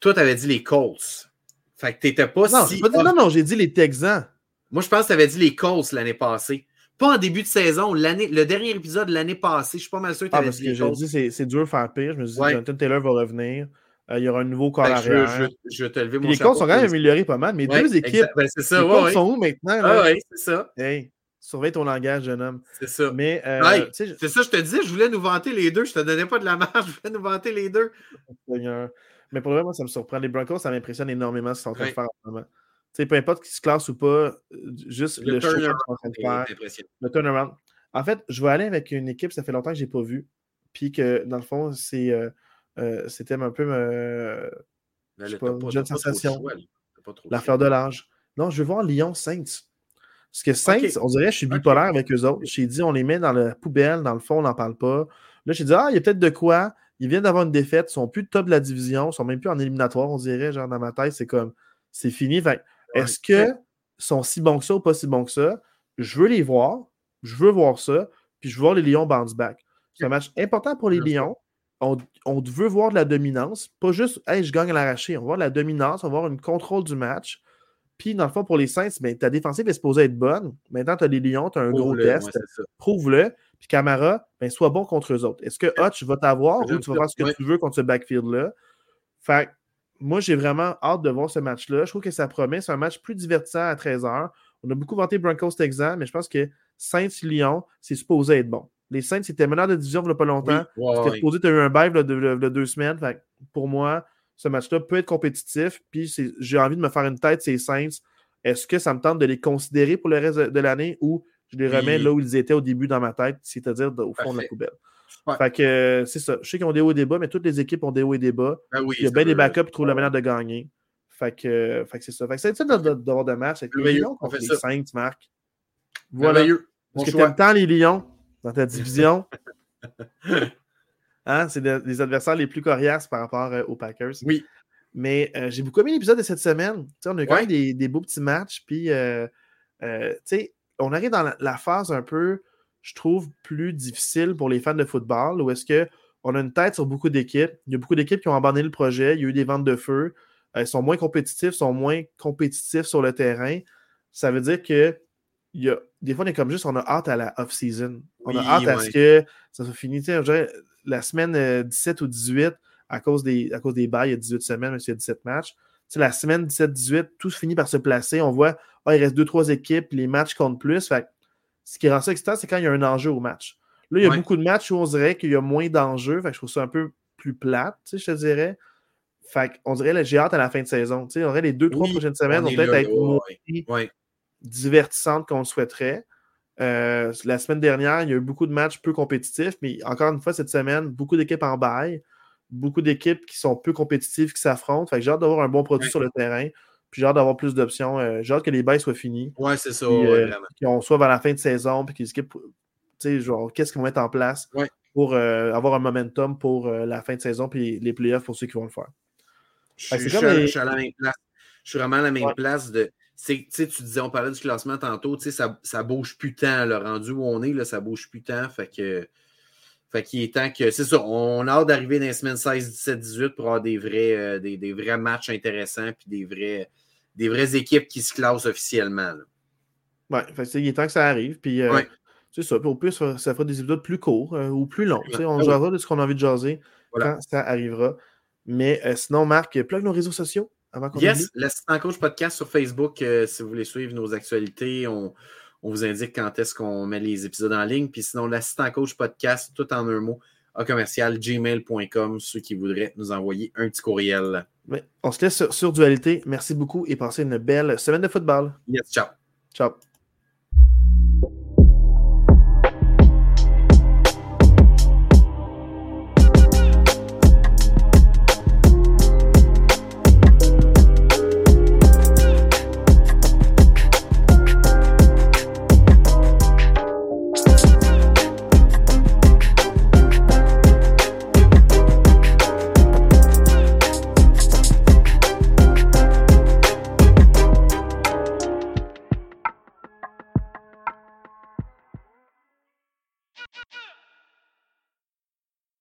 toi, tu avais dit les Colts. Fait que t'étais pas non, si. non, non, j'ai dit les Texans. Moi, je pense que tu avais dit les Colts l'année passée. Pas en début de saison, le dernier épisode de l'année passée. Je suis pas mal sûr que tu ah, avais dit les Colts. dit c'est dur de faire pire. Je me suis dit, Jonathan Taylor va revenir. Euh, il y aura un nouveau corps arrière. Je, je, vais te lever mon Les Colts sont quand même améliorés pas mal. Mais deux équipes. Ben, c'est ça, les sont où maintenant? Ah, oui, c'est ça. Hey, surveille ton langage, jeune homme. C'est ça. Mais, euh, c'est ça, je te disais, je voulais nous vanter les deux. Je te donnais pas de la marge, je voulais nous vanter les deux. Mais pour le moment, ça me surprend. Les Broncos, ça m'impressionne énormément ce qu'ils sont en train de faire en ce moment. peu importe qui se classe ou pas, euh, juste le, le show qu'ils sont en train de faire. Le turnaround. En fait, je vais aller avec une équipe, ça fait longtemps que je n'ai pas vu. Puis que, dans le fond, c'est euh, euh, c'était un peu euh, une jeune sensation. La fleur de l'âge. Non, je veux voir Lyon Saints. Parce que Saints, on dirait que je suis bipolaire avec eux autres. J'ai dit, on les met dans la poubelle, dans le fond, on n'en parle pas. Là, j'ai dit, ah, il y a peut-être de quoi. Ils viennent d'avoir une défaite, ils sont plus de top de la division, ils sont même plus en éliminatoire, on dirait, genre dans ma tête, c'est comme, c'est fini. est-ce qu'ils sont si bons que ça ou pas si bons que ça? Je veux les voir, je veux voir ça, puis je veux voir les Lions bounce back. C'est un match important pour les Lions. On, veut voir de la dominance, pas juste, hey, je gagne à l'arraché. On va voir de la dominance, on va voir une contrôle du match. Puis, dans le fond, pour les Saints, ben, ta défensive est supposée être bonne. Maintenant, tu as les Lions, tu as un gros test. Prouve-le. Puis Camara, ben, sois bon contre eux autres. Est-ce que Hutch va t'avoir ou tu vas faire ce que tu veux contre ce backfield-là? Fait moi, j'ai vraiment hâte de voir ce match-là. Je trouve que ça promet. C'est un match plus divertissant à 13h. On a beaucoup vanté Broncos Texans, mais je pense que Saints-Lyon, c'est supposé être bon. Les Saints, c'était meneur de division il n'y a pas longtemps. c'était supposé, tu as eu un bail de, deux semaines. pour moi, ce match-là peut être compétitif. Puis j'ai envie de me faire une tête, ces Saints. Est-ce que ça me tente de les considérer pour le reste de l'année ou je les remets là où ils étaient au début dans ma tête, c'est-à-dire au fond de la poubelle? Fait que c'est ça. Je sais qu'ils ont des hauts et des bas, mais toutes les équipes ont des hauts et des bas. Ben il y a bien des backups qui trouvent la manière de gagner. Fait que, fait que c'est ça. Fait que c'est ça d'avoir de match avec les Lions contre les Saints, Marc. Voilà. Parce que tu aimes tant les Lions dans ta division? hein? C'est les adversaires les plus coriaces par rapport euh, aux Packers. Oui. Mais euh, j'ai beaucoup aimé l'épisode de cette semaine. on a eu quand même des, des, beaux petits matchs. Puis, euh, on arrive dans la, phase un peu, je trouve, plus difficile pour les fans de football, où est-ce qu'on a une tête sur beaucoup d'équipes. Il y a beaucoup d'équipes qui ont abandonné le projet. Il y a eu des ventes de feu. Ils sont moins compétitifs, sont moins compétitifs sur le terrain. Ça veut dire que il y a, des fois, on est comme juste, on a hâte à la off-season. On a hâte à ce que ça soit fini. la semaine 17 euh, ou 18, à cause des, à cause des bails, il y a 18 semaines, mais il y a 17 matchs. la semaine 17-18, tout finit par se placer. On voit, oh, il reste 2-3 équipes, les matchs comptent plus. Fait, ce qui rend ça excitant, c'est quand il y a un enjeu au match. Là, il y a beaucoup de matchs où on dirait qu'il y a moins d'enjeux. je trouve ça un peu plus plate, je te dirais. Fait on dirait, j'ai hâte à la fin de saison. on dirait les 2-3 prochaines semaines, on, peut-être être moins divertissantes qu'on le souhaiterait. Euh, la semaine dernière, il y a eu beaucoup de matchs peu compétitifs, mais encore une fois, cette semaine, beaucoup d'équipes en bail, beaucoup d'équipes qui sont peu compétitives, qui s'affrontent. Fait j'ai hâte d'avoir un bon produit sur le terrain. Puis j'ai hâte d'avoir plus d'options. Euh, j'ai hâte que les bails soient finis. Ouais, c'est ça. Euh, qu'on soit vers la fin de saison, puis qu'ils tu sais, genre, qu'est-ce qu'ils vont mettre en place pour avoir un momentum pour la fin de saison, puis les playoffs pour ceux qui vont le faire. Je, suis, à la même place. Je suis vraiment à la même place de tu disais, on parlait du classement tantôt, ça, ça bouge plus tant. Le rendu où on est, là, ça bouge plus tant. Fait que. Fait qu'il est temps que. C'est ça, on a hâte d'arriver dans les semaines 16, 17, 18 pour avoir des vrais, euh, des, vrais matchs intéressants puis des, vrais, des vraies équipes qui se classent officiellement. Oui, il est temps que ça arrive. Puis, euh, c'est ça. Puis au plus, ça, fera des épisodes plus courts euh, ou plus longs. On ah de ce qu'on a envie de jaser quand ça arrivera. Mais sinon, Marc, plug nos réseaux sociaux yes, l'assistant coach podcast sur Facebook, euh, si vous voulez suivre nos actualités, on, vous indique quand est-ce qu'on met les épisodes en ligne. Puis sinon, l'assistant coach podcast, tout en un mot, à commercial gmail.com, ceux qui voudraient nous envoyer un petit courriel. on se laisse sur, sur Dualité. Merci beaucoup et passez une belle semaine de football. Yes, ciao. Ciao.